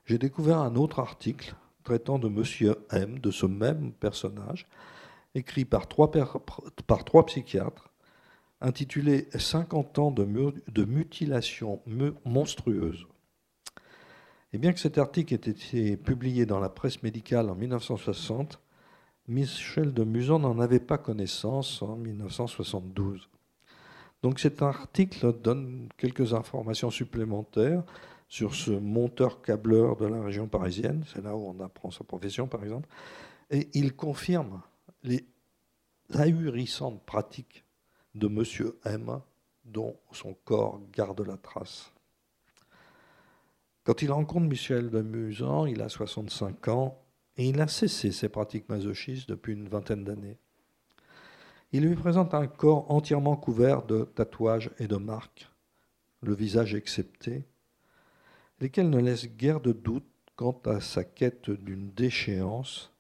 j'ai découvert un autre article traitant de Monsieur M, de ce même personnage, écrit par trois, par trois psychiatres, intitulé 50 ans de, de mutilation monstrueuse. Et bien que cet article ait été publié dans la presse médicale en 1960, Michel de Musan n'en avait pas connaissance en 1972. Donc cet article donne quelques informations supplémentaires sur ce monteur-câbleur de la région parisienne, c'est là où on apprend sa profession par exemple, et il confirme les ahurissantes pratiques de M. M, dont son corps garde la trace. Quand il rencontre Michel de Musan, il a 65 ans et il a cessé ses pratiques masochistes depuis une vingtaine d'années. Il lui présente un corps entièrement couvert de tatouages et de marques, le visage excepté, lesquels ne laissent guère de doute quant à sa quête d'une déchéance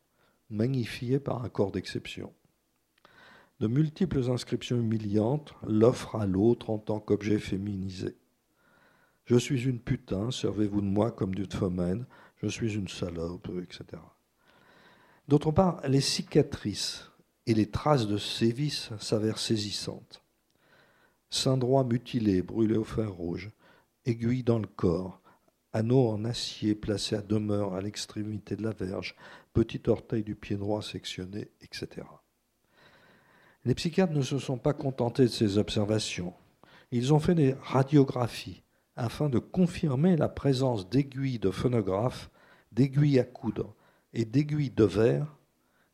magnifiée par un corps d'exception. De multiples inscriptions humiliantes l'offrent à l'autre en tant qu'objet féminisé. Je suis une putain, servez-vous de moi comme d'une femelle, je suis une salope, etc. D'autre part, les cicatrices et les traces de sévices s'avèrent saisissantes. Saint droit mutilé, brûlé au fer rouge, aiguille dans le corps, anneau en acier placé à demeure à l'extrémité de la verge, petit orteil du pied droit sectionné, etc. Les psychiatres ne se sont pas contentés de ces observations. Ils ont fait des radiographies afin de confirmer la présence d'aiguilles de phonographe, d'aiguilles à coudre et d'aiguilles de verre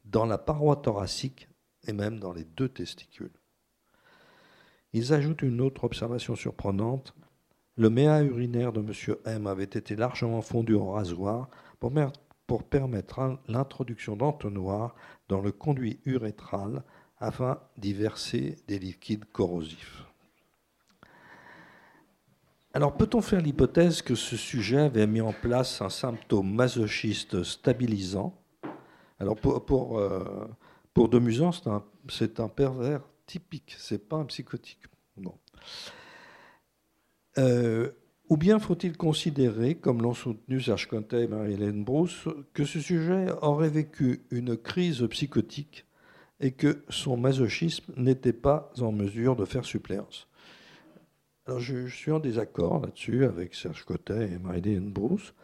dans la paroi thoracique et même dans les deux testicules. Ils ajoutent une autre observation surprenante. Le méa urinaire de M. M avait été largement fondu en rasoir pour, permettre l'introduction d'entonnoirs dans le conduit urétral afin d'y verser des liquides corrosifs. Alors peut-on faire l'hypothèse que ce sujet avait mis en place un symptôme masochiste stabilisant? Alors pour, pour, euh, c'est un, pervers typique, c'est pas un psychotique. Euh, ou bien faut-il considérer, comme l'ont soutenu Serge Conte et Marie-Hélène Brousse, que ce sujet aurait vécu une crise psychotique et que son masochisme n'était pas en mesure de faire suppléance? Alors je, suis en désaccord là-dessus avec Serge Cotet et Marie-Hélène Brousse.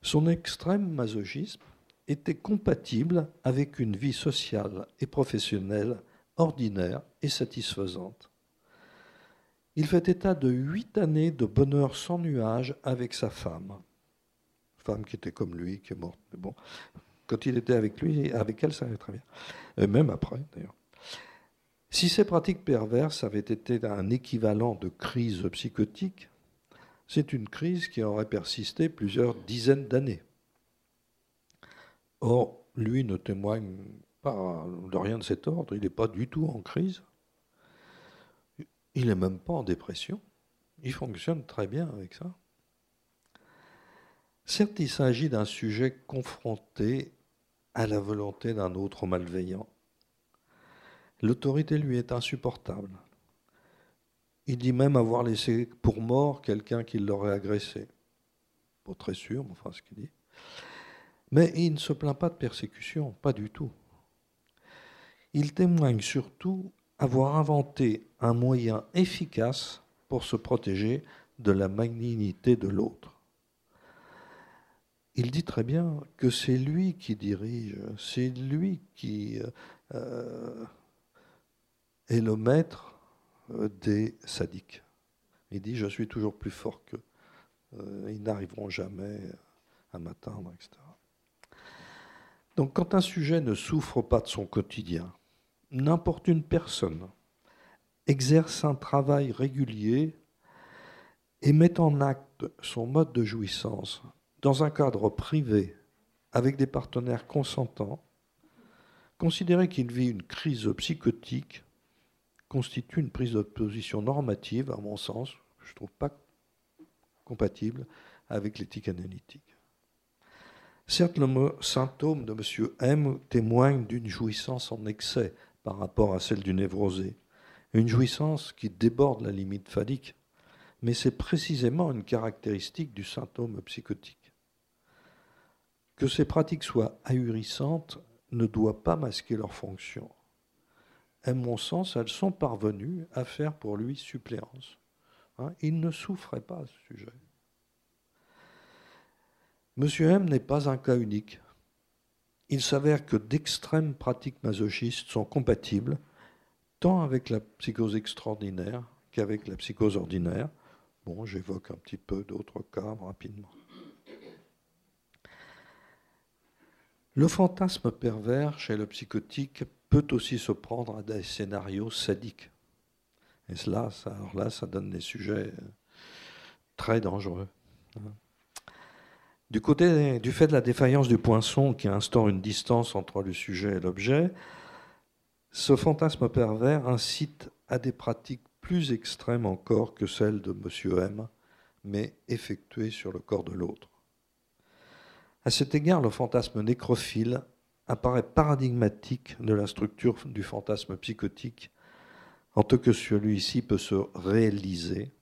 Son extrême masochisme était compatible avec une vie sociale et professionnelle ordinaire et satisfaisante. Il fait état de huit années de bonheur sans nuage avec sa femme, femme qui était comme lui, qui est morte. Mais bon, quand il était avec lui, avec elle, ça allait très bien. Et même après, d'ailleurs. Si ces pratiques perverses avaient été un équivalent de crise psychotique, c'est une crise qui aurait persisté plusieurs dizaines d'années. Or, lui ne témoigne pas de rien de cet ordre, il n'est pas du tout en crise, il n'est même pas en dépression, il fonctionne très bien avec ça. Certes, il s'agit d'un sujet confronté à la volonté d'un autre malveillant. L'autorité lui est insupportable. Il dit même avoir laissé pour mort quelqu'un qui l'aurait agressé. Pas très sûr, mais enfin ce qu'il dit. Mais il ne se plaint pas de persécution, pas du tout. Il témoigne surtout avoir inventé un moyen efficace pour se protéger de la malignité de l'autre. Il dit très bien que c'est lui qui dirige, c'est lui qui euh, est le maître euh, des sadiques. Il dit, je suis toujours plus fort qu'eux. Euh, ils n'arriveront jamais à m'atteindre, etc. Donc quand un sujet ne souffre pas de son quotidien, n'importe une personne exerce un travail régulier et met en acte son mode de jouissance dans un cadre privé avec des partenaires consentants, considérer qu'il vit une crise psychotique constitue une prise de position normative, à mon sens, je ne trouve pas compatible avec l'éthique analytique. Certes, le symptôme de M. M témoigne d'une jouissance en excès par rapport à celle du névrosé, une jouissance qui déborde la limite phallique, mais c'est précisément une caractéristique du symptôme psychotique. Que ces pratiques soient ahurissantes ne doit pas masquer leur fonction. À mon sens, elles sont parvenues à faire pour lui suppléance. Hein, il ne souffrait pas à ce sujet. Monsieur M n'est pas un cas unique. Il s'avère que d'extrêmes pratiques masochistes sont compatibles tant avec la psychose extraordinaire qu'avec la psychose ordinaire. Bon, j'évoque un petit peu d'autres cas rapidement. Le fantasme pervers chez le psychotique peut aussi se prendre à des scénarios sadiques. Et cela, ça, là, ça donne des sujets très dangereux. Du côté du fait de la défaillance du poinçon qui instaure une distance entre le sujet et l'objet, ce fantasme pervers incite à des pratiques plus extrêmes encore que celles de M. M, mais effectuées sur le corps de l'autre. À cet égard, le fantasme nécrophile apparaît paradigmatique de la structure du fantasme psychotique, en tant que celui-ci peut se réaliser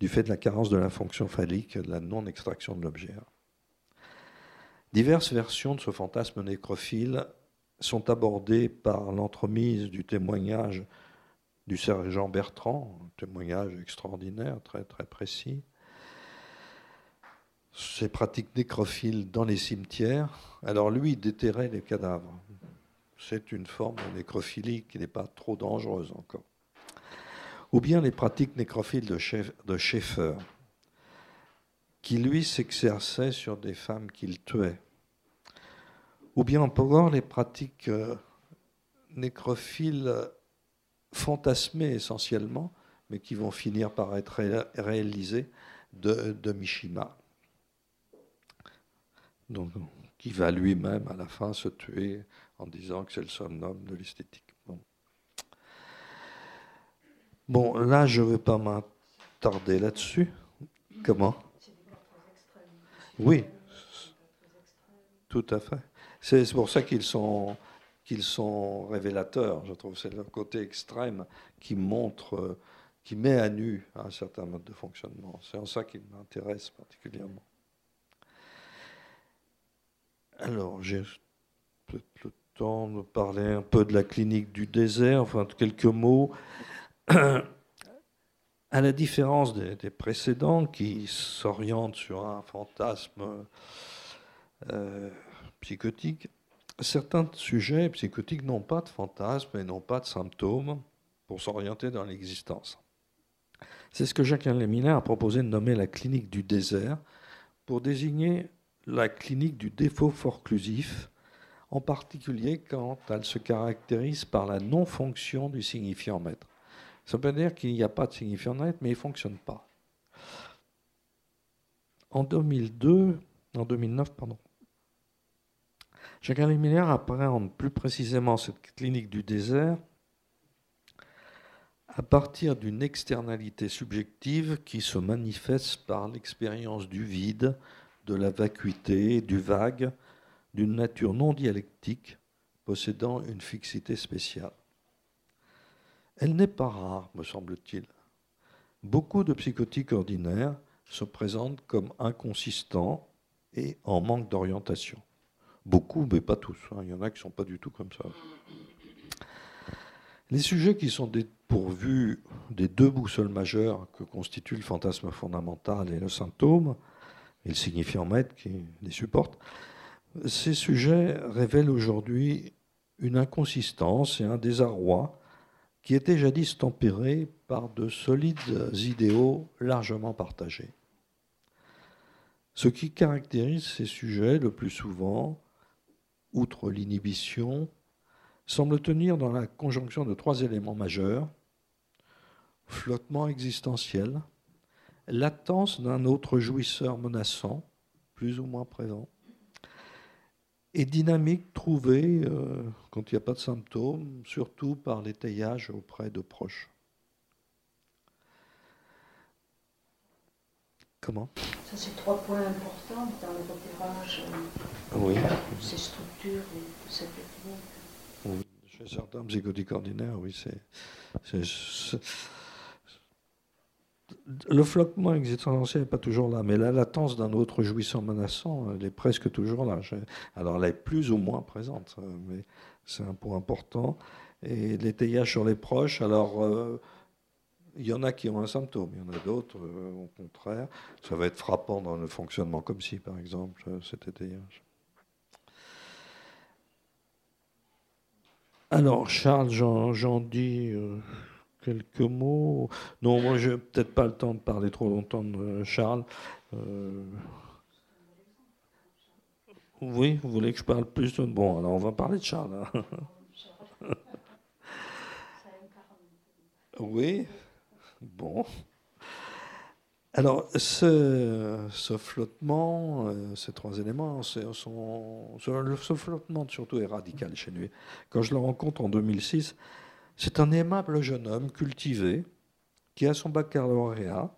du fait de la carence de la fonction phallique et de la non-extraction de l'objet. Diverses versions de ce fantasme nécrophile sont abordées par l'entremise du témoignage du sergent Bertrand, un témoignage extraordinaire, très très précis. Ces pratiques nécrophiles dans les cimetières. Alors lui, déterrait les cadavres. C'est une forme de nécrophilie qui n'est pas trop dangereuse encore ou bien les pratiques nécrophiles de, Schaeffer, qui lui s'exerçait sur des femmes qu'il tuait, ou bien encore les pratiques euh, nécrophiles fantasmées essentiellement, mais qui vont finir par être réalisées de, Mishima. Qui va lui-même à la fin se tuer en disant que c'est le somnum de l'esthétique. Bon, là, je ne vais pas m'attarder là-dessus. Comment? Oui, tout à fait. C'est pour ça qu'ils sont, qu'ils sont révélateurs, je trouve. C'est le côté extrême qui montre, qui met à nu un certain mode de fonctionnement. C'est en ça qu'ils m'intéressent particulièrement. Alors, j'ai peut-être le temps de parler un peu de la clinique du désert, enfin, quelques mots. à la différence des, précédents qui s'orientent sur un fantasme euh, psychotique, certains sujets psychotiques n'ont pas de fantasme et n'ont pas de symptômes pour s'orienter dans l'existence. C'est ce que Jacques Léminaire a proposé de nommer la clinique du désert pour désigner la clinique du défaut forclusif, en particulier quand elle se caractérise par la non-fonction du signifiant maître. Ça veut dire qu'il n'y a pas de signifiant net, mais il ne fonctionne pas. En 2002, en 2009, pardon, Jacques Miller appréhende plus précisément cette clinique du désert à partir d'une externalité subjective qui se manifeste par l'expérience du vide, de la vacuité, du vague, d'une nature non dialectique possédant une fixité spéciale. Elle n'est pas rare, me semble-t-il. Beaucoup de psychotiques ordinaires se présentent comme inconsistants et en manque d'orientation. Beaucoup, mais pas tous. Hein. Il y en a qui ne sont pas du tout comme ça. Les sujets qui sont dépourvus des deux boussoles majeures que constituent le fantasme fondamental et le symptôme, et le signifiant maître qui les supporte, ces sujets révèlent aujourd'hui une inconsistance et un désarroi qui était jadis tempéré par de solides idéaux largement partagés. Ce qui caractérise ces sujets le plus souvent, outre l'inhibition, semble tenir dans la conjonction de trois éléments majeurs flottement existentiel, latence d'un autre jouisseur menaçant, plus ou moins présent, et dynamique trouvée euh, quand il n'y a pas de symptômes, surtout par l'étayage auprès de proches. Comment? Ça, c'est trois points importants dans le repérage oui. de ces structures et cette technique. Oui, Chez certains psychotiques ordinaires, oui, c'est. Le flottement existentiel n'est pas toujours là, mais la latence d'un autre jouissant menaçant, elle est presque toujours là. Alors elle est plus ou moins présente, mais c'est un point important. Et l'étayage sur les proches, alors euh, il y en a qui ont un symptôme, il y en a d'autres, euh, au contraire. Ça va être frappant dans le fonctionnement, comme si, par exemple, euh, cet étayage. Alors, Charles, j'en dis quelques mots. Non, moi, je n'ai peut-être pas le temps de parler trop longtemps de Charles. Oui, vous voulez que je parle plus de... Bon, alors on va parler de Charles. Hein. Oui, bon. Alors, ce, flottement, euh, ces trois éléments, sont, ce, flottement surtout est radical chez lui. Quand je le rencontre en 2006, c'est un aimable jeune homme cultivé qui a son baccalauréat,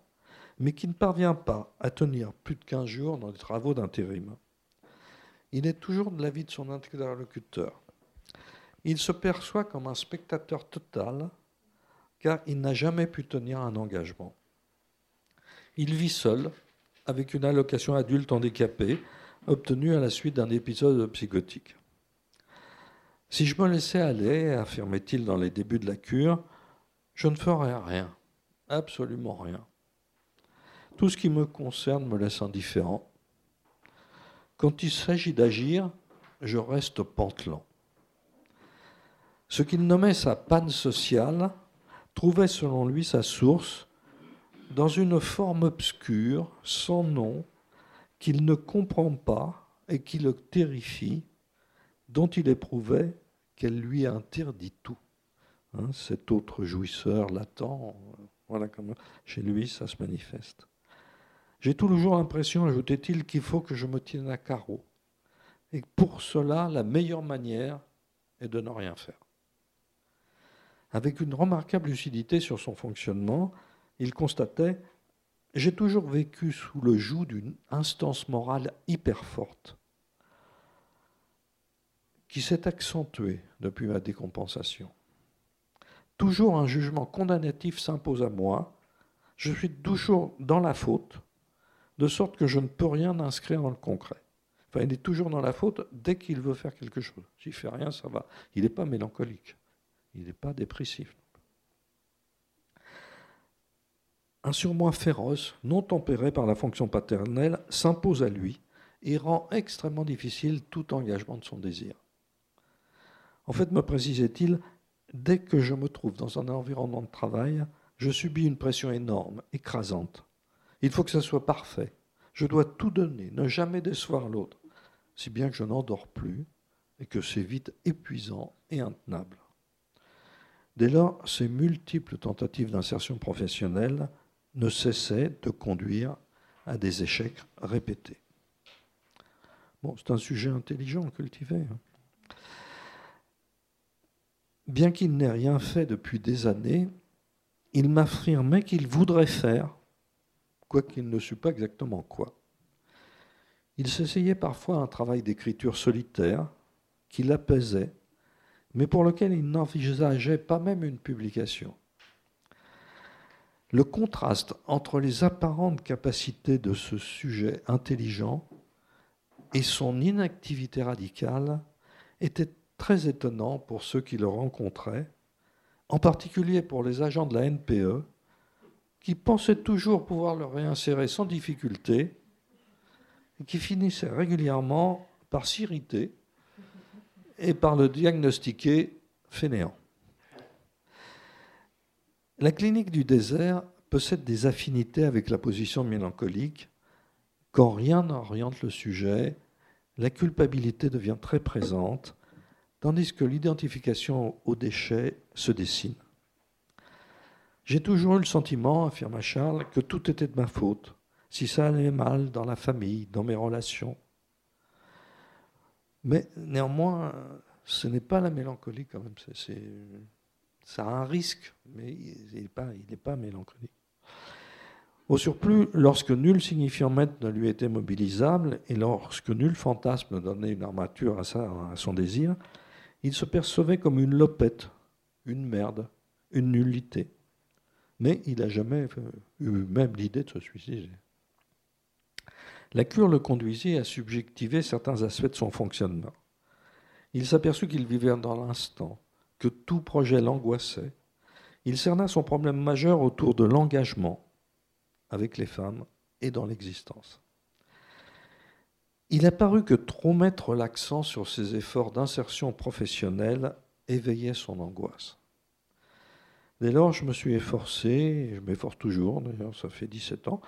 mais qui ne parvient pas à tenir plus de 15 jours dans les travaux d'intérim. Il est toujours de l'avis de son interlocuteur. Il se perçoit comme un spectateur total car il n'a jamais pu tenir un engagement. Il vit seul, avec une allocation adulte handicapée, obtenue à la suite d'un épisode psychotique. Si je me laissais aller, affirmait-il dans les débuts de la cure, je ne ferais rien, absolument rien. Tout ce qui me concerne me laisse indifférent. Quand il s'agit d'agir, je reste pantelant. Ce qu'il nommait sa panne sociale trouvait selon lui sa source dans une forme obscure, sans nom, qu'il ne comprend pas et qui le terrifie, dont il éprouvait qu'elle lui interdit tout. Hein, cet autre jouisseur latent, voilà comment chez lui ça se manifeste. J'ai toujours l'impression, ajoutait-il, qu'il faut que je me tienne à carreau. Et pour cela, la meilleure manière est de ne rien faire. Avec une remarquable lucidité sur son fonctionnement, il constatait J'ai toujours vécu sous le joug d'une instance morale hyper forte, qui s'est accentuée depuis ma décompensation. Toujours un jugement condamnatif s'impose à moi. Je suis toujours dans la faute, de sorte que je ne peux rien inscrire dans le concret. Enfin, il est toujours dans la faute dès qu'il veut faire quelque chose. S'il fait rien, ça va. Il n'est pas mélancolique. Il n'est pas dépressif. Un surmoi féroce, non tempéré par la fonction paternelle, s'impose à lui et rend extrêmement difficile tout engagement de son désir. En fait, me précisait-il, dès que je me trouve dans un environnement de travail, je subis une pression énorme, écrasante. Il faut que ça soit parfait. Je dois tout donner, ne jamais décevoir l'autre, si bien que je n'endors plus et que c'est vite épuisant et intenable. Dès lors, ces multiples tentatives d'insertion professionnelle ne cessaient de conduire à des échecs répétés. Bon, c'est un sujet intelligent, cultivé. Hein. Bien qu'il n'ait rien fait depuis des années, il m'affirmait qu'il voudrait faire, quoiqu'il ne sût pas exactement quoi. Il s'essayait parfois un travail d'écriture solitaire qui l'apaisait mais pour lequel il n'envisageait pas même une publication. Le contraste entre les apparentes capacités de ce sujet intelligent et son inactivité radicale était très étonnant pour ceux qui le rencontraient, en particulier pour les agents de la NPE, qui pensaient toujours pouvoir le réinsérer sans difficulté et qui finissaient régulièrement par s'irriter et par le diagnostiquer fainéant. La clinique du désert possède des affinités avec la position mélancolique. Quand rien n'oriente le sujet, la culpabilité devient très présente, tandis que l'identification aux déchets se dessine. J'ai toujours eu le sentiment, affirma Charles, que tout était de ma faute, si ça allait mal dans la famille, dans mes relations, mais néanmoins, ce n'est pas la mélancolie quand même. Ça a un risque, mais il n'est pas, mélancolique. Au surplus, lorsque nul signifiant maître ne lui était mobilisable et lorsque nul fantasme ne donnait une armature à son désir, Il se percevait comme une lopette, une merde, une nullité. Mais il n'a jamais eu même l'idée de se suicider. La cure le conduisit à subjectiver certains aspects de son fonctionnement. Il s'aperçut qu'il vivait dans l'instant, que tout projet l'angoissait. Il cerna son problème majeur autour de l'engagement avec les femmes et dans l'existence. Il a paru que trop mettre l'accent sur ses efforts d'insertion professionnelle éveillait son angoisse. Dès lors, je me suis efforcé, et je m'efforce toujours, d'ailleurs ça fait 17 ans,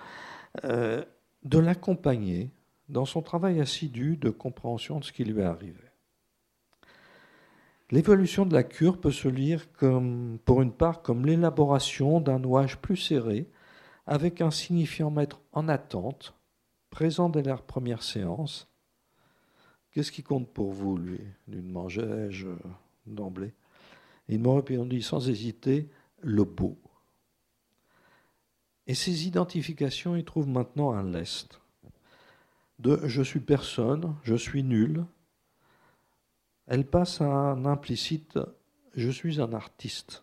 euh, de l'accompagner dans son travail assidu de compréhension de ce qui lui est arrivé. L'évolution de la cure peut se lire pour une part comme l'élaboration d'un nouage plus serré, avec un signifiant maître en attente, présent dès la première séance. Qu'est-ce qui compte pour vous, lui? Lui demandai-je d'emblée. Il m'a répondu sans hésiter le beau. Et ces identifications y trouvent maintenant un lest. De je suis personne, je suis nul, elle passe à un implicite je suis un artiste,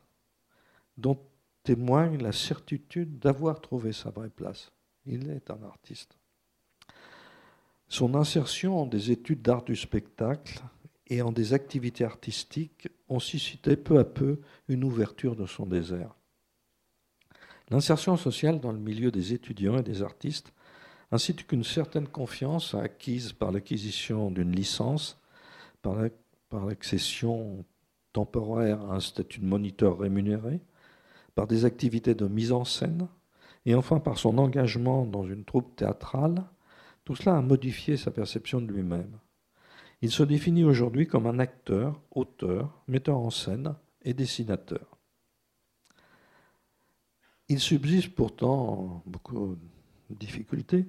dont témoigne la certitude d'avoir trouvé sa vraie place. Il est un artiste. Son insertion en des études d'art du spectacle et en des activités artistiques ont suscité peu à peu une ouverture de son désert. L'insertion sociale dans le milieu des étudiants et des artistes, ainsi qu'une certaine confiance acquise par l'acquisition d'une licence, par l'accession temporaire à un statut de moniteur rémunéré, par des activités de mise en scène, et enfin par son engagement dans une troupe théâtrale, tout cela a modifié sa perception de lui-même. Il se définit aujourd'hui comme un acteur, auteur, metteur en scène et dessinateur. Il subsiste pourtant beaucoup de difficultés,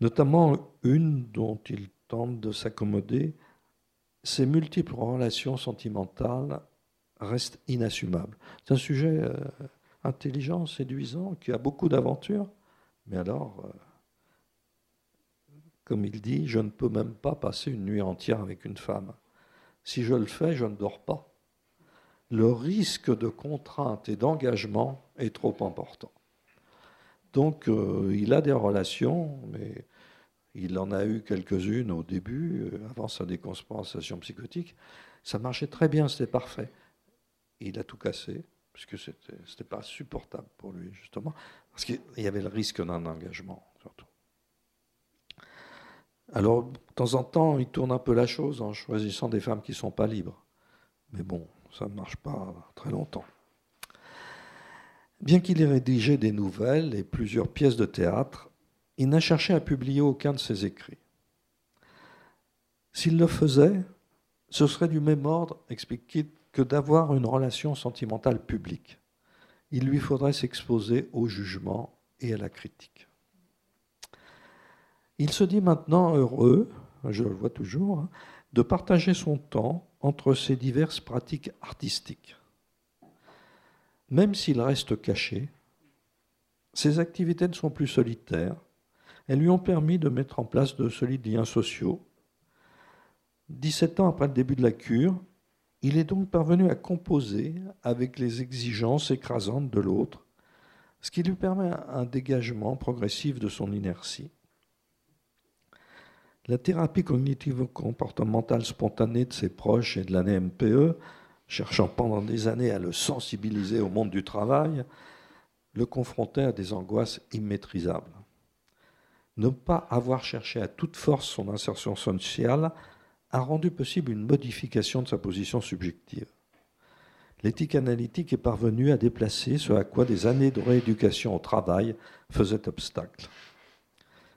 notamment une dont il tente de s'accommoder. Ces multiples relations sentimentales restent inassumables. C'est un sujet euh, intelligent, séduisant, qui a beaucoup d'aventures, mais alors, euh, comme il dit, je ne peux même pas passer une nuit entière avec une femme. Si je le fais, je ne dors pas le risque de contrainte et d'engagement est trop important. Donc euh, il a des relations, mais il en a eu quelques-unes au début, euh, avant sa décompensation psychotique. Ça marchait très bien, c'était parfait. Il a tout cassé, puisque ce n'était pas supportable pour lui, justement, parce qu'il y avait le risque d'un engagement. Alors, de temps en temps, il tourne un peu la chose en choisissant des femmes qui ne sont pas libres. Mais bon, ça ne marche pas très longtemps. Bien qu'il ait rédigé des nouvelles et plusieurs pièces de théâtre, il n'a cherché à publier aucun de ses écrits. S'il le faisait, ce serait du même ordre, explique que d'avoir une relation sentimentale publique. Il lui faudrait s'exposer au jugement et à la critique. Il se dit maintenant heureux, je le vois toujours, hein, de partager son temps entre ces diverses pratiques artistiques. Même s'il reste caché, ses activités ne sont plus solitaires. Elles lui ont permis de mettre en place de solides liens sociaux. 17 ans après le début de la cure, il est donc parvenu à composer avec les exigences écrasantes de l'autre, ce qui lui permet un dégagement progressif de son inertie. La thérapie cognitive-comportementale spontanée de ses proches et de la NMPE, cherchant pendant des années à le sensibiliser au monde du travail, le confrontait à des angoisses immaîtrisables. Ne pas avoir cherché à toute force son insertion sociale a rendu possible une modification de sa position subjective. L'éthique analytique est parvenue à déplacer ce à quoi des années de rééducation au travail faisaient obstacle.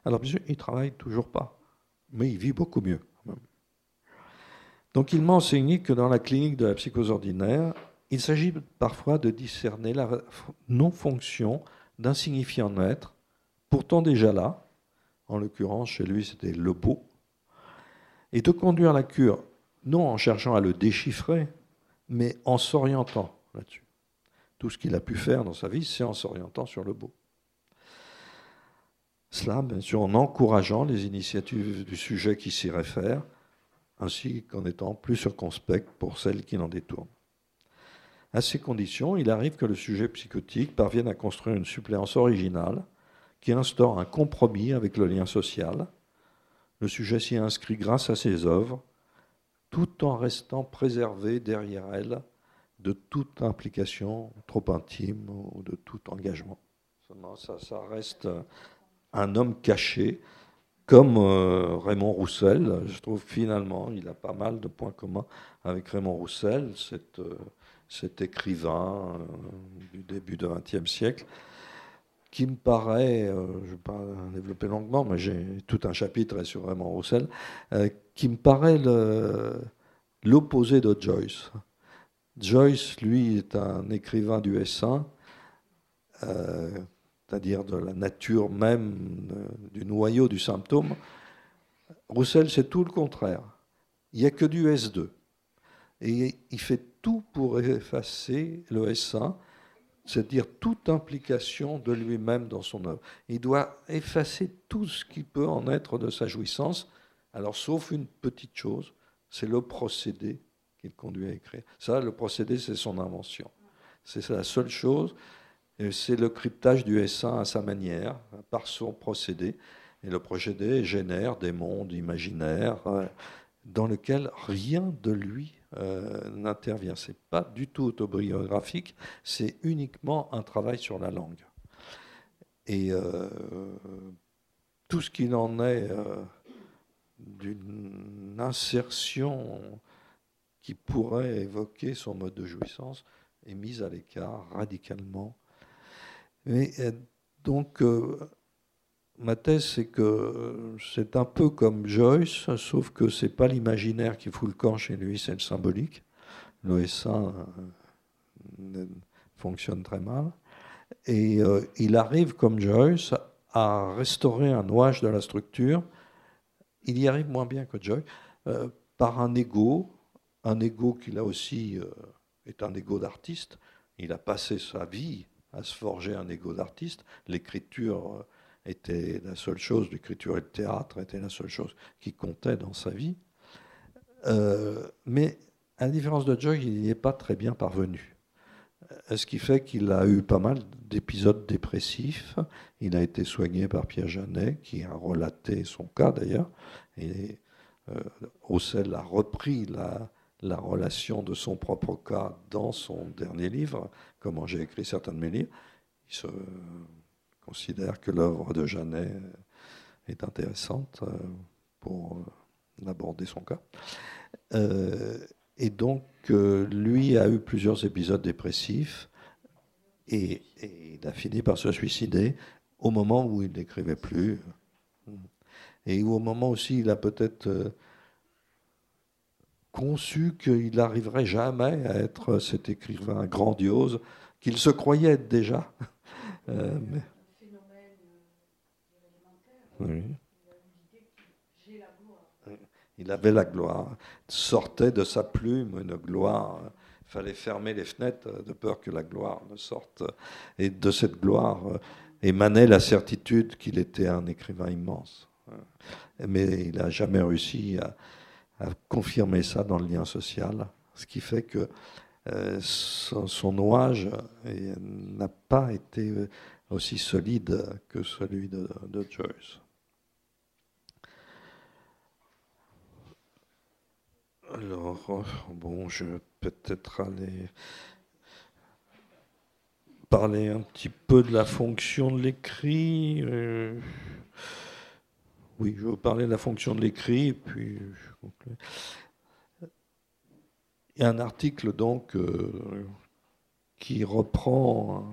Alors, bien il ne travaille toujours pas mais il vit beaucoup mieux. Donc il m'a enseigné que dans la clinique de la psychose ordinaire, il s'agit parfois de discerner la non-fonction d'un signifiant être, pourtant déjà là, en l'occurrence chez lui c'était le beau, et de conduire la cure non en cherchant à le déchiffrer, mais en s'orientant là-dessus. Tout ce qu'il a pu faire dans sa vie, c'est en s'orientant sur le beau. Cela, bien sûr, en encourageant les initiatives du sujet qui s'y réfère, ainsi qu'en étant plus circonspect pour celles qui l'en détournent. À ces conditions, il arrive que le sujet psychotique parvienne à construire une suppléance originale qui instaure un compromis avec le lien social. Le sujet s'y inscrit grâce à ses œuvres, tout en restant préservé derrière elle de toute implication trop intime ou de tout engagement. Ça, ça reste un homme caché, comme euh, Raymond Roussel. Je trouve finalement, il a pas mal de points communs avec Raymond Roussel, cet, euh, écrivain euh, du début du XXe siècle, qui me paraît, je ne vais pas développer longuement, mais j'ai tout un chapitre sur Raymond Roussel, qui me paraît l'opposé de Joyce. Joyce, lui, est un écrivain du S1, c'est-à-dire de la nature même du noyau du symptôme. Roussel, c'est tout le contraire. Il n'y a que du S2. Et il fait tout pour effacer le S1, c'est-à-dire toute implication de lui-même dans son œuvre. Il doit effacer tout ce qui peut en être de sa jouissance, alors sauf une petite chose, c'est le procédé qu'il conduit à écrire. Ça, le procédé, c'est son invention. C'est la seule chose c'est le cryptage du S1 à sa manière, par son procédé. Et le procédé génère des mondes imaginaires euh, dans lesquels rien de lui euh, n'intervient. Ce n'est pas du tout autobiographique, c'est uniquement un travail sur la langue. Et euh, tout ce qu'il en est d'une insertion qui pourrait évoquer son mode de jouissance est mise à l'écart radicalement euh, donc, euh, ma thèse, c'est que c'est un peu comme Joyce, sauf que c'est pas l'imaginaire qui fout le camp chez lui, c'est le symbolique. L'OSA euh, fonctionne très mal. Et il arrive, comme Joyce, à restaurer un nouage de la structure. Il y arrive moins bien que Joyce, par un ego, un ego qui là aussi est un ego d'artiste. Il a passé sa vie à se forger un ego d'artiste. L'écriture euh, était la seule chose, l'écriture et le théâtre étaient la seule chose qui comptait dans sa vie. Euh, mais à la différence de Joy, il n'y est pas très bien parvenu. Euh, ce qui fait qu'il a eu pas mal d'épisodes dépressifs. Il a été soigné par Pierre Janet, qui a relaté son cas d'ailleurs. Et Roussel a repris la, la relation de son propre cas dans son dernier livre, comment j'ai écrit certains de mes livres. Il se considère que l'œuvre de Janet est intéressante euh, pour euh, aborder son cas. Euh, et donc, lui a eu plusieurs épisodes dépressifs et, il a fini par se suicider au moment où il n'écrivait plus. Et au moment aussi, il a peut-être conçu qu'il n'arriverait jamais à être cet écrivain grandiose qu'il se croyait être déjà. Euh, Il avait la gloire, sortait de sa plume une gloire. Il fallait fermer les fenêtres de peur que la gloire ne sorte. Et de cette gloire émanait la certitude qu'il était un écrivain immense. Mais il n'a jamais réussi à, a confirmé ça dans le lien social, ce qui fait que euh, son, nouage n'a pas été aussi solide que celui de, Joyce. Alors, bon, je vais peut-être aller parler un petit peu de la fonction de l'écrit. Euh, oui, je parler de la fonction de l'écrit, puis Il y a un article donc euh, qui reprend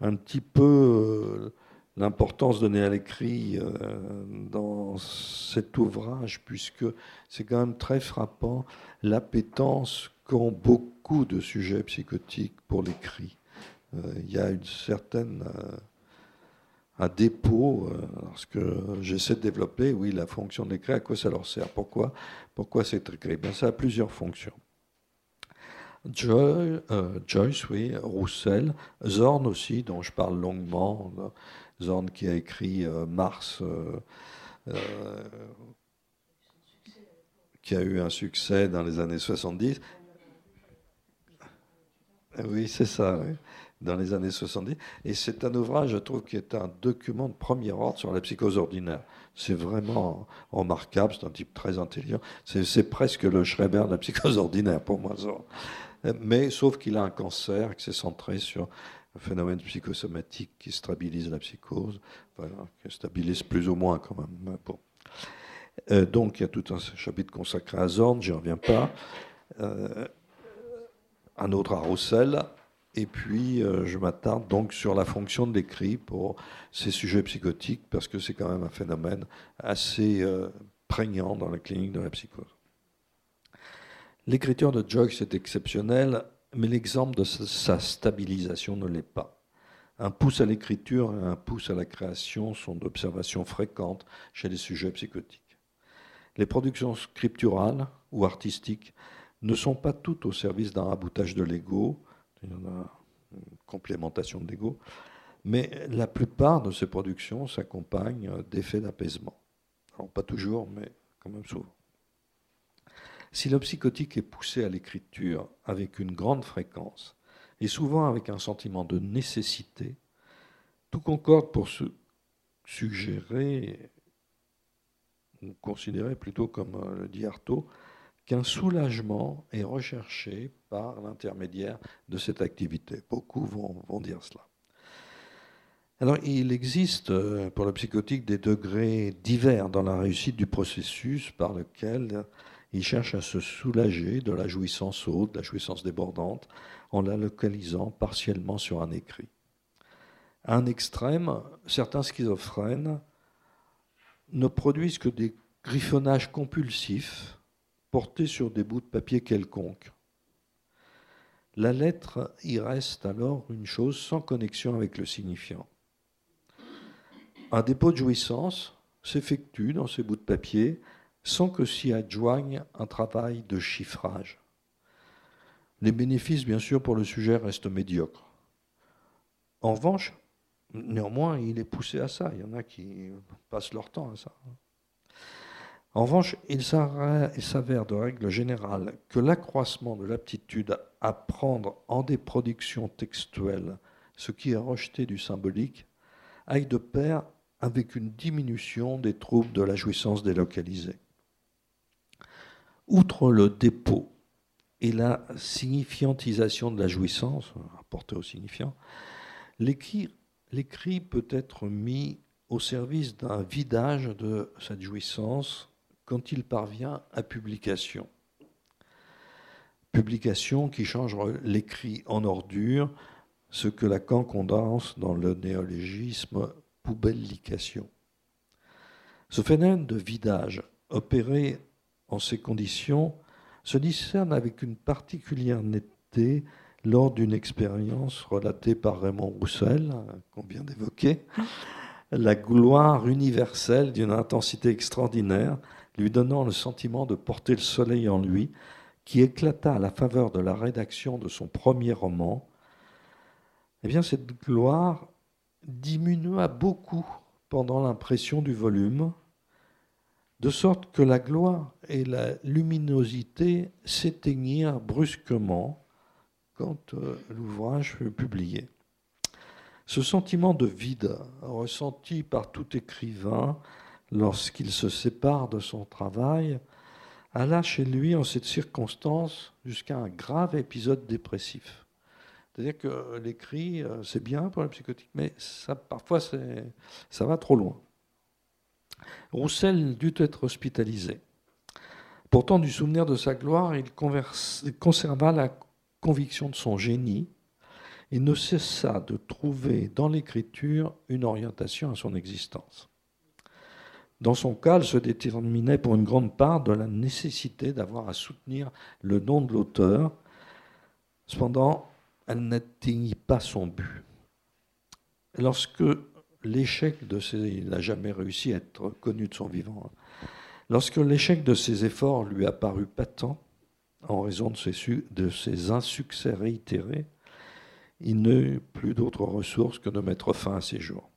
un, petit peu euh, l'importance donnée à l'écrit euh, dans cet ouvrage, puisque c'est quand même très frappant l'appétence qu'ont beaucoup de sujets psychotiques pour l'écrit. il y a une certaine un dépôt, euh, parce que j'essaie de développer, oui, la fonction de l'écrit, à quoi ça leur sert Pourquoi, pourquoi c'est écrit ben, Ça a plusieurs fonctions. Euh, Joyce, oui, Roussel, Zorn aussi, dont je parle longuement, Zorn qui a écrit euh, Mars, qui a eu un succès dans les années 70. Oui, c'est ça, dans les années 70. Et c'est un ouvrage, je trouve, qui est un document de premier ordre sur la psychose ordinaire. C'est vraiment remarquable, c'est un type très intelligent. C'est presque le Schreiber de la psychose ordinaire pour moi. Mais sauf qu'il a un cancer, qui s'est centré sur un phénomène psychosomatique qui stabilise la psychose, qui stabilise plus ou moins quand même. Euh, donc il y a tout un chapitre consacré à Zorn, j'y reviens pas. Euh, un autre à Roussel, et puis euh, je m'attarde donc sur la fonction de l'écrit pour ces sujets psychotiques, parce que c'est quand même un phénomène assez prégnant dans la clinique de la psychose. L'écriture de Joyce est exceptionnelle, mais l'exemple de sa stabilisation ne l'est pas. Un pouce à l'écriture et un pouce à la création sont d'observations fréquentes chez les sujets psychotiques. Les productions scripturales ou artistiques ne sont pas toutes au service d'un raboutage de l'ego, il y en a une complémentation de l'ego, mais la plupart de ces productions s'accompagnent d'effets d'apaisement. Alors pas toujours, mais quand même souvent. Si le psychotique est poussé à l'écriture avec une grande fréquence, et souvent avec un sentiment de nécessité, tout concorde pour suggérer, ou considérer plutôt comme euh, le dit Artaud, qu'un soulagement est recherché par l'intermédiaire de cette activité. Beaucoup vont, dire cela. Alors, il existe euh, pour le psychotique des degrés divers dans la réussite du processus par lequel il cherche à se soulager de la jouissance haute, de la jouissance débordante, en la localisant partiellement sur un écrit. À un extrême, certains schizophrènes ne produisent que des griffonnages compulsifs portés sur des bouts de papier quelconques. La lettre y reste alors une chose sans connexion avec le signifiant. Un dépôt de jouissance s'effectue dans ces bouts de papier sans que s'y adjoigne un travail de chiffrage. Les bénéfices, bien sûr, pour le sujet restent médiocres. En revanche, néanmoins, il est poussé à ça. Il y en a qui passent leur temps à ça. En revanche, il s'avère de règle générale que l'accroissement de l'aptitude à prendre en des productions textuelles ce qui est rejeté du symbolique aille de pair avec une diminution des troubles de la jouissance délocalisée. Outre le dépôt et la signifiantisation de la jouissance, rapportée au signifiant, l'écrit peut être mis au service d'un vidage de cette jouissance quand il parvient à publication. Publication qui change l'écrit en ordure, ce que Lacan condense dans le néologisme poubellication. Ce phénomène de vidage opéré en ces conditions se discerne avec une particulière netteté lors d'une expérience relatée par Raymond Roussel, qu'on vient d'évoquer, la gloire universelle d'une intensité extraordinaire, lui donnant le sentiment de porter le soleil en lui, qui éclata à la faveur de la rédaction de son premier roman, eh bien cette gloire diminua beaucoup pendant l'impression du volume, de sorte que la gloire et la luminosité s'éteignirent brusquement quand euh, l'ouvrage fut publié. Ce sentiment de vide ressenti par tout écrivain lorsqu'il se sépare de son travail alla chez lui en cette circonstance jusqu'à un grave épisode dépressif. C'est-à-dire que l'écrit, euh, c'est bien pour la psychotique, mais ça, parfois ça va trop loin. Roussel dut être hospitalisé. Pourtant, du souvenir de sa gloire, il conserva la conviction de son génie et ne cessa de trouver dans l'écriture une orientation à son existence. Dans son cas, elle se déterminait pour une grande part de la nécessité d'avoir à soutenir le nom de l'auteur. Cependant, elle n'atteignit pas son but. Lorsque l'échec de ses... Il n'a jamais réussi à être connu de son vivant. Hein. Lorsque l'échec de ses efforts lui apparut patent, en raison de ses, de ses insuccès réitérés, il n'eut plus d'autre ressource que de mettre fin à ses jours.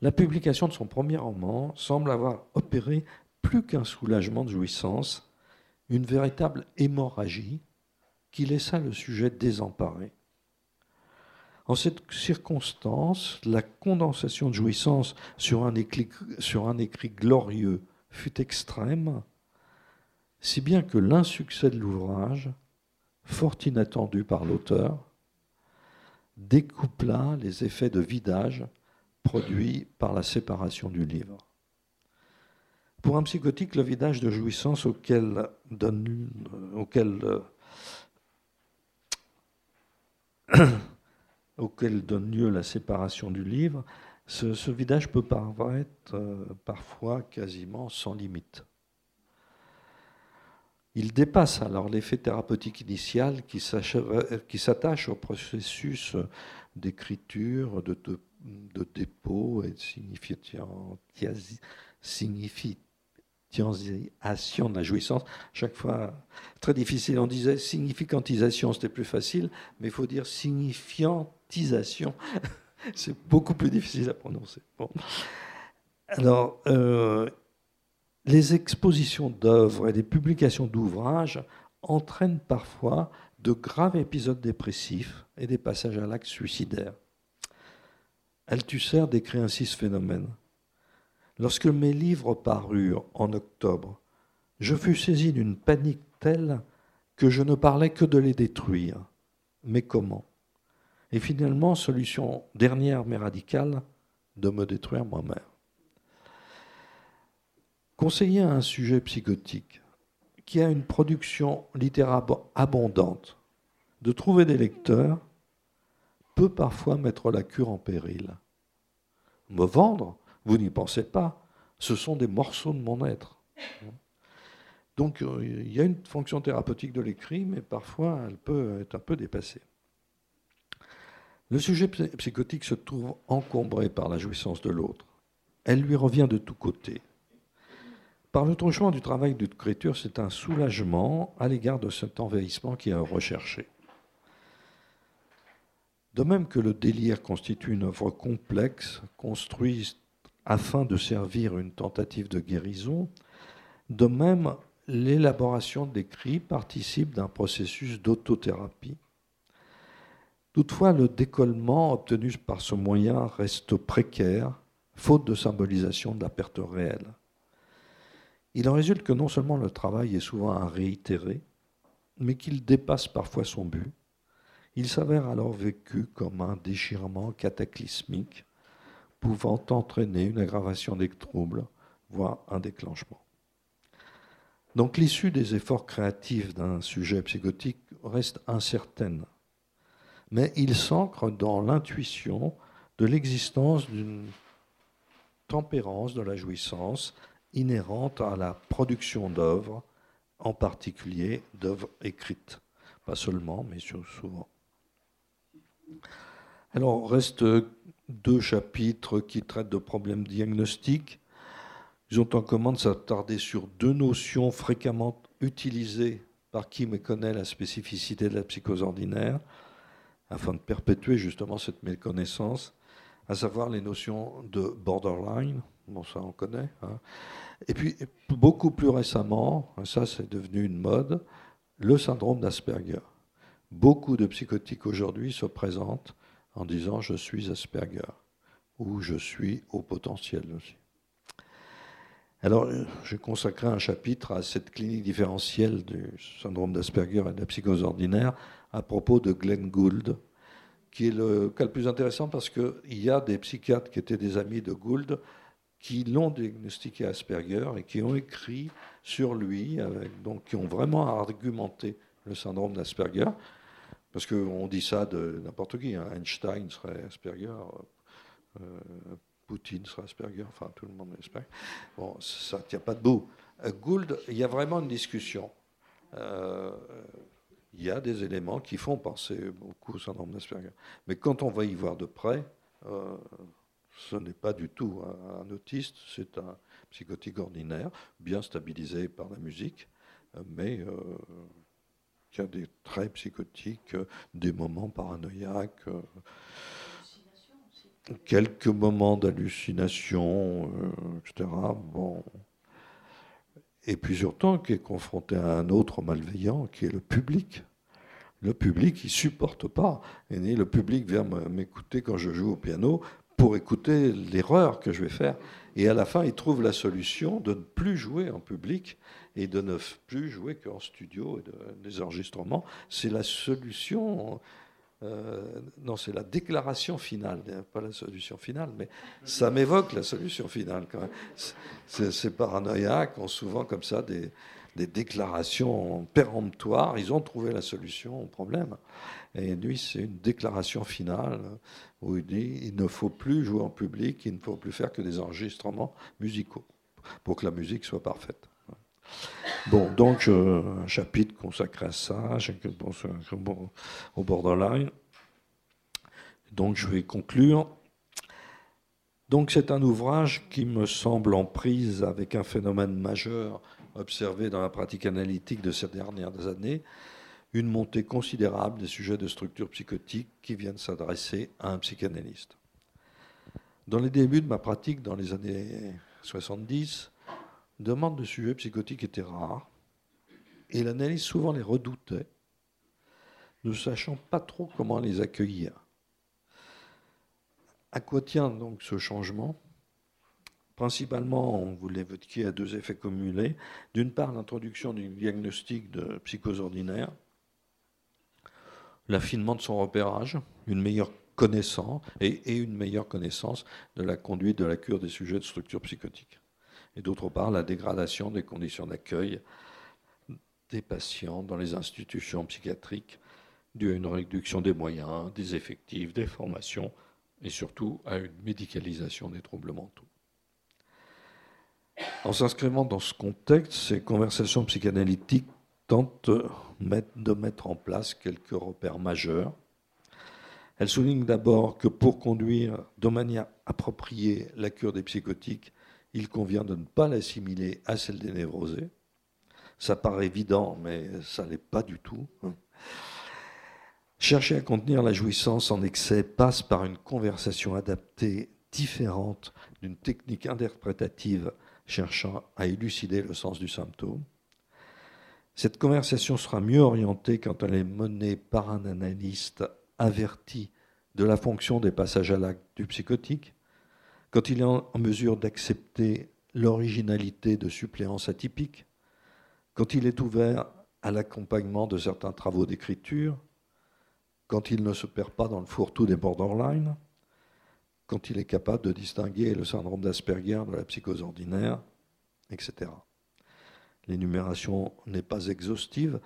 La publication de son premier roman semble avoir opéré plus qu'un soulagement de jouissance, une véritable hémorragie qui laissa le sujet désemparé. En cette circonstance, la condensation de jouissance sur un, écrit, glorieux fut extrême, si bien que l'insuccès de l'ouvrage, fort inattendu par l'auteur, découpla les effets de vidage produits par la séparation du livre. Pour un psychotique, le vidage de jouissance auquel donne, donne lieu la séparation du livre, ce, vidage peut paraître euh, parfois quasiment sans limite. Il dépasse alors l'effet thérapeutique initial qui s'attache au processus d'écriture, de, de, dépôt et de signification de la jouissance. Chaque fois, très difficile. On disait significantisation, c'était plus facile, mais il faut dire signifiantisation. C'est beaucoup plus difficile à prononcer. Bon. Alors, euh, les expositions d'œuvres et les publications d'ouvrages entraînent parfois de graves épisodes dépressifs et des passages à l'acte suicidaire. Althusser décrit ainsi ce phénomène. Lorsque mes livres parurent en octobre, je fus saisi d'une panique telle que je ne parlais que de les détruire. Mais comment? Et finalement, solution dernière mais radicale, de me détruire moi-même. Conseiller à un sujet psychotique qui a une production littéraire abondante, de trouver des lecteurs peut parfois mettre la cure en péril. Me vendre, vous n'y pensez pas, ce sont des morceaux de mon être. Donc euh, il y a une fonction thérapeutique de l'écrit, mais parfois elle peut être un peu dépassée. Le sujet psychotique se trouve encombré par la jouissance de l'autre. Elle lui revient de tous côtés. Par le truchement du travail d'écriture, c'est un soulagement à l'égard de cet envahissement qui est recherché. De même que le délire constitue une œuvre complexe, construite afin de servir une tentative de guérison, de même l'élaboration d'écrits participe d'un processus d'autothérapie. Toutefois, le décollement obtenu par ce moyen reste précaire, faute de symbolisation de la perte réelle. Il en résulte que non seulement le travail est souvent à réitérer, mais qu'il dépasse parfois son but. Il s'avère alors vécu comme un déchirement cataclysmique pouvant entraîner une aggravation des troubles, voire un déclenchement. Donc l'issue des efforts créatifs d'un sujet psychotique reste incertaine, mais il s'ancre dans l'intuition de l'existence d'une tempérance de la jouissance inhérente à la production d'œuvres, en particulier d'œuvres écrites. Pas seulement, mais souvent. Alors, reste deux chapitres qui traitent de problèmes diagnostiques. Ils ont en commun de s'attarder sur deux notions fréquemment utilisées par qui méconnaît la spécificité de la psychose ordinaire, afin de perpétuer justement cette méconnaissance, à savoir les notions de borderline, bon ça on connaît, hein, et puis, beaucoup plus récemment, ça c'est devenu une mode, le syndrome d'Asperger. Beaucoup de psychotiques aujourd'hui se présentent en disant je suis Asperger ou je suis au potentiel aussi. Alors, j'ai consacré un chapitre à cette clinique différentielle du syndrome d'Asperger et de la psychose ordinaire à propos de Glenn Gould, qui est le cas le plus intéressant parce qu'il y a des psychiatres qui étaient des amis de Gould qui l'ont diagnostiqué Asperger et qui ont écrit sur lui, donc qui ont vraiment argumenté le syndrome d'Asperger, parce qu'on dit ça de n'importe qui. Hein. Einstein serait Asperger, euh, Poutine serait Asperger, enfin tout le monde Asperger. Bon, ça ne tient pas debout. Euh, Gould, il y a vraiment une discussion. Euh, il y a des éléments qui font penser beaucoup au syndrome d'Asperger. Mais quand on va y voir de près, ce n'est pas du tout un, autiste, c'est un psychotique ordinaire, bien stabilisé par la musique, mais euh, qui a des traits psychotiques, des moments paranoïaques, euh, quelques moments d'hallucination, euh, etc. Bon. et puis surtout qui est confronté à un autre malveillant qui est le public. Le public, il supporte pas. Et le public vient m'écouter quand je joue au piano pour écouter l'erreur que je vais faire. Et à la fin, il trouve la solution de ne plus jouer en public et de ne plus jouer qu'en studio et de, des enregistrements. C'est la solution. Euh, non, c'est la déclaration finale, pas la solution finale, mais ça m'évoque la solution finale quand même. Ces paranoïaques ont souvent comme ça des, des déclarations péremptoires. Ils ont trouvé la solution au problème. Et lui, c'est une déclaration finale où il dit il ne faut plus jouer en public, il ne faut plus faire que des enregistrements musicaux pour que la musique soit parfaite. Bon, donc euh, un chapitre consacré à ça, au borderline. Donc je vais conclure. Donc c'est un ouvrage qui me semble en prise avec un phénomène majeur observé dans la pratique analytique de ces dernières années, une montée considérable des sujets de structure psychotique qui viennent s'adresser à un psychanalyste. Dans les débuts de ma pratique, dans les années 70, demande de sujets psychotiques était rare et l'analyse souvent les redoutait, ne sachant pas trop comment les accueillir. À quoi tient donc ce changement? Principalement, on vous l'évoquiez à deux effets cumulés. D'une part, l'introduction du diagnostic de psychose ordinaire, l'affinement de son repérage, une meilleure connaissance et, une meilleure connaissance de la conduite de la cure des sujets de structure psychotique et d'autre part la dégradation des conditions d'accueil des patients dans les institutions psychiatriques due à une réduction des moyens, des effectifs, des formations et surtout à une médicalisation des troubles mentaux. En s'inscrivant dans ce contexte, ces conversations psychanalytiques tentent de mettre en place quelques repères majeurs. Elles soulignent d'abord que pour conduire de manière appropriée la cure des psychotiques, il convient de ne pas l'assimiler à celle des névrosés. Ça paraît évident, mais ça l'est pas du tout. Chercher à contenir la jouissance en excès passe par une conversation adaptée, différente d'une technique interprétative cherchant à élucider le sens du symptôme. Cette conversation sera mieux orientée quand elle est menée par un analyste averti de la fonction des passages à l'acte du psychotique, quand il est en mesure d'accepter l'originalité de suppléances atypiques, quand il est ouvert à l'accompagnement de certains travaux d'écriture, quand il ne se perd pas dans le fourre-tout des borderline, quand il est capable de distinguer le syndrome d'Asperger de la psychose ordinaire, etc. L'énumération n'est pas exhaustive,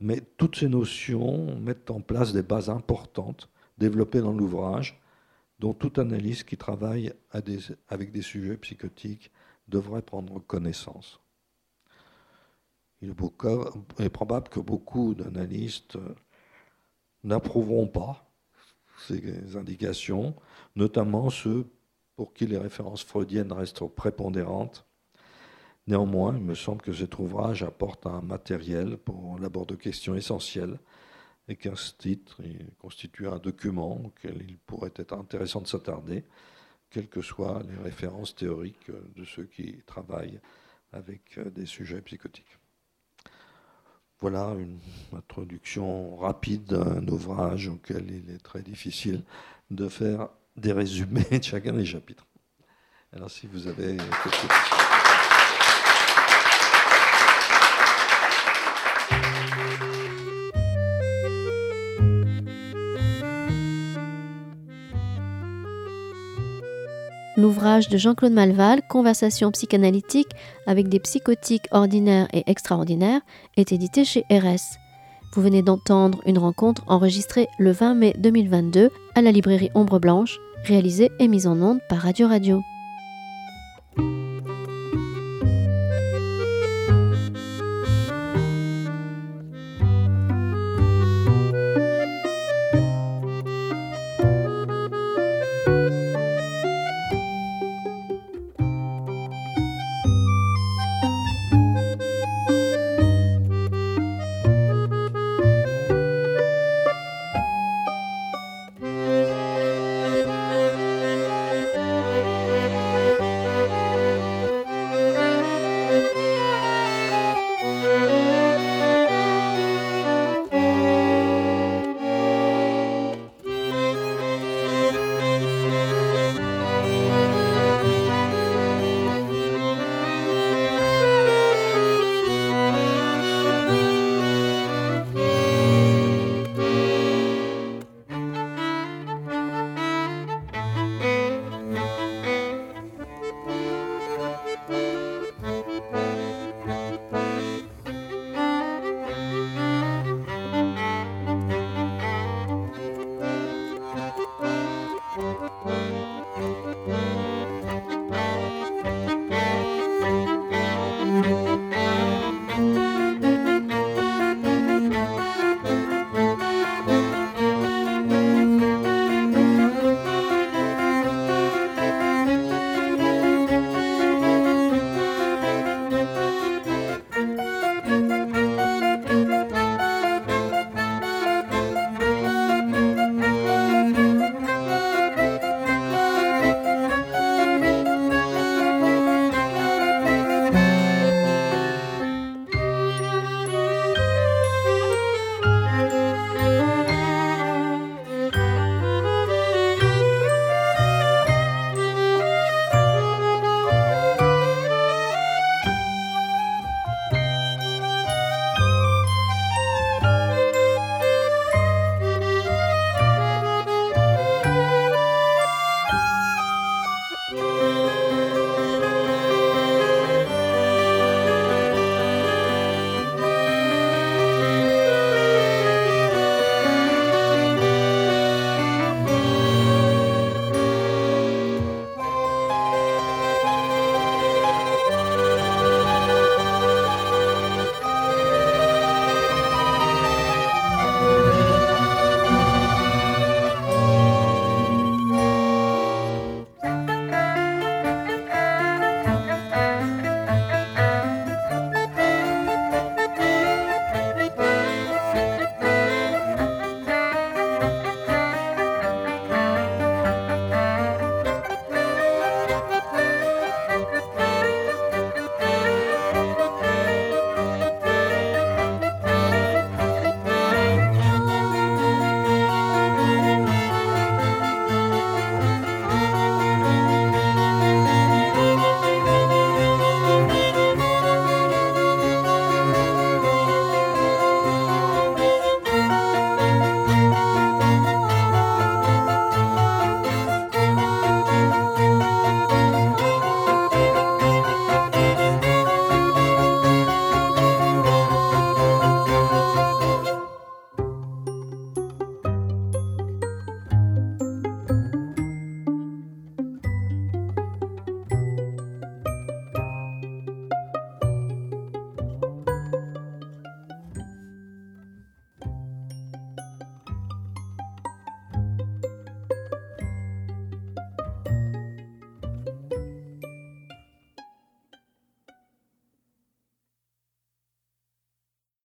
mais toutes ces notions mettent en place des bases importantes développées dans l'ouvrage dont toute analyse qui travaille avec des sujets psychotiques devrait prendre connaissance. Il est probable que beaucoup d'analystes n'approuveront pas ces indications, notamment ceux pour qui les références freudiennes restent prépondérantes. Néanmoins, il me semble que cet ouvrage apporte un matériel pour l'aborder de questions essentielles et qu'un titre constitue un document auquel il pourrait être intéressant de s'attarder, quelles que soient les références théoriques de ceux qui travaillent avec des sujets psychotiques. Voilà une introduction rapide d'un ouvrage auquel il est très difficile de faire des résumés de chacun des chapitres. Alors si vous avez l'ouvrage de Jean-Claude Malval, Conversation psychanalytique avec des psychotiques ordinaires et extraordinaires, est édité chez RS. Vous venez d'entendre une rencontre enregistrée le 20 mai 2022 à la librairie Ombre Blanche, réalisée et mise en onde par Radio Radio.